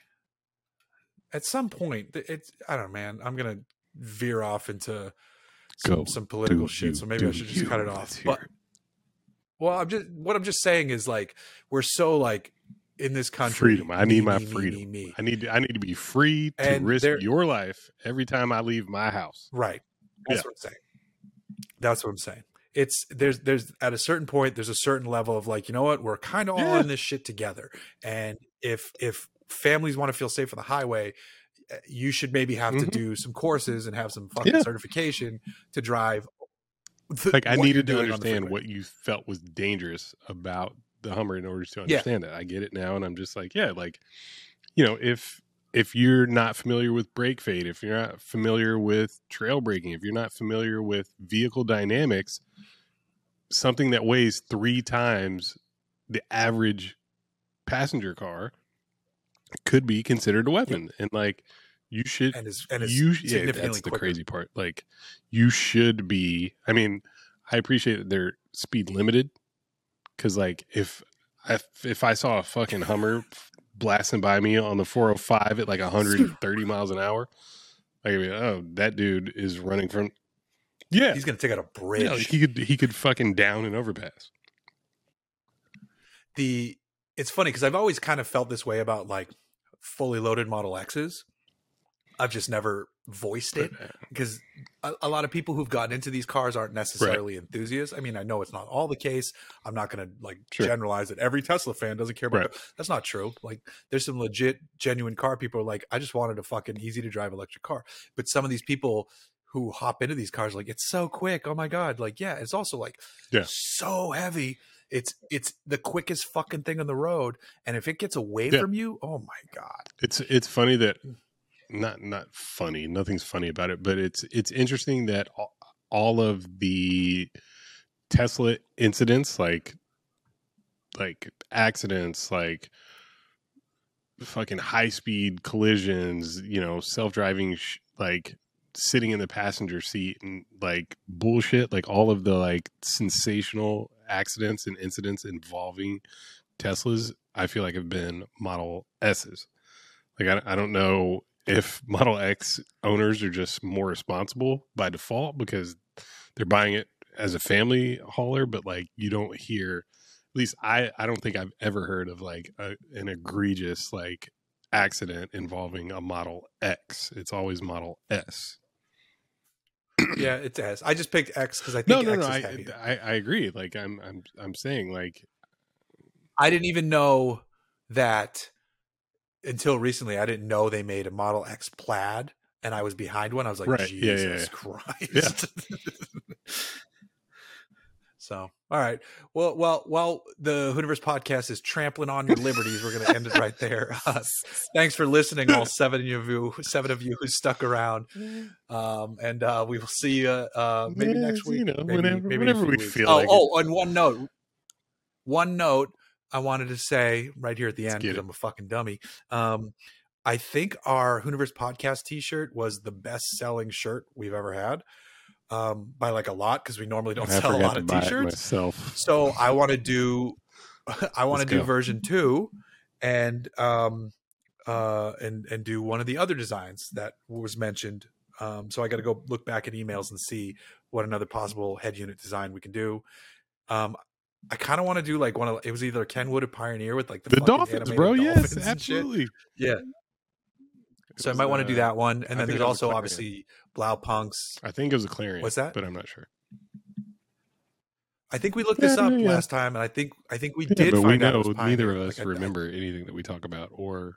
at some point it's i don't know man i'm gonna veer off into some, Go some political shit you- so maybe i should just you. cut it off but well i'm just what i'm just saying is like we're so like in this country freedom. I need me, my me, freedom. me. I need I need to be free to And risk there- your life every time I leave my house. right That's Yeah. what I'm saying. That's what I'm saying. It's there's there's at a certain point there's a certain level of like you know what we're kind of all Yeah. in this shit together, and if if families want to feel safe on the highway, uh, you should maybe have to Mhm. do some courses and have some fucking Yeah. certification to drive. like I needed to doing on the understand what you felt was dangerous about the Hummer in order to Yeah. understand it. I get it now, and I'm just like, yeah, like you know, if if you're not familiar with brake fade, if you're not familiar with trail braking, if you're not familiar with vehicle dynamics, something that weighs three times the average passenger car could be considered a weapon, and like you should and is and is you yeah, significantly that's the quicker. crazy part. Like you should be i mean i appreciate that they're speed limited because like if I, if i saw a fucking hummer blasting by me on the 405 at like 130 [LAUGHS] miles an hour I like oh that dude is running from yeah He's gonna take out a bridge. yeah, like, he could he could fucking down an overpass the it's funny because I've always kind of felt this way about like fully loaded Model X's. I've just never voiced it because a, a lot of people who've gotten into these cars aren't necessarily enthusiasts. I mean, I know it's not all the case. I'm not going to like Sure. generalize that every Tesla fan doesn't care about. Right. That's not true. Like, there's some legit, genuine car people are like, I just wanted a fucking easy to drive electric car. But some of these people who hop into these cars, like, it's so quick. Oh my god! Like, yeah, it's also like Yeah. so heavy. It's it's the quickest fucking thing on the road, and if it gets away Yeah. from you, oh my god! it's it's funny that not not funny nothing's funny about it but it's it's interesting that all, of the tesla incidents like like accidents like fucking high speed collisions you know self-driving sh- like sitting in the passenger seat and like bullshit like all of the like sensational accidents and incidents involving teslas i feel like have been model s's. Like I, I don't know if Model X owners are just more responsible by default because they're buying it as a family hauler, but like you don't hear. At least I I don't think I've ever heard of like a, an egregious like accident involving a Model X. It's always Model S. Yeah, [CLEARS THROAT] it's S. I just picked X because I No, think no, X no. is I. I I agree. Like I'm I'm I'm saying like I didn't even know that until recently. I didn't know they made a Model X plaid, and I was behind one. I was like, Right. Yeah, Jesus yeah, yeah. Christ. [LAUGHS] so, all right. Well, well, while the Hooniverse podcast is trampling on your liberties, we're going to end it right there. [LAUGHS] Uh, thanks for listening, all seven of you, seven of you who stuck around. [LAUGHS] Um, and uh, we will see you uh, maybe Yeah, next week. you know, maybe, whenever- maybe whenever we weeks. feel oh, like it. oh, on one note, one note I wanted to say right here at the end because. I'm a fucking dummy. Um, I think our Hooniverse podcast T-shirt was the best-selling shirt we've ever had um, by like a lot because we normally don't I sell a lot of T-shirts. myself. So I want to do, [LAUGHS] I want to do go. version two, and um, uh, and and do one of the other designs that was mentioned. Um, so I got to go look back at emails and see what another possible head unit design we can do. Um, I kind of want to do like one of it was either Kenwood or Pioneer with like the, The dolphins, bro. dolphins Yes, shit. absolutely. Yeah. It So I might want to do uh, that one, I and then there's it was a also obviously Blaupunkts. I think it was a Clarion. What's that? But I'm not sure. I think we looked this Yeah, up yeah. last time, and I think I think we Yeah, did. but we know neither of us Like, remember anything that we talk about or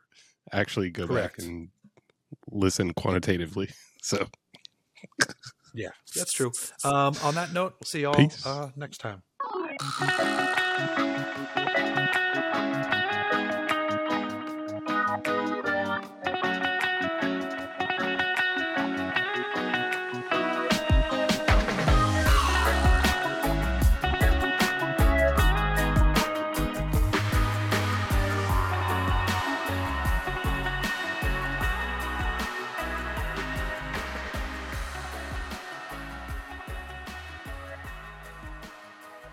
actually go Correct. back and listen quantitatively. [LAUGHS] So Yeah, that's true. [LAUGHS] Um, on that note, we'll see y'all uh, next time. Thank you.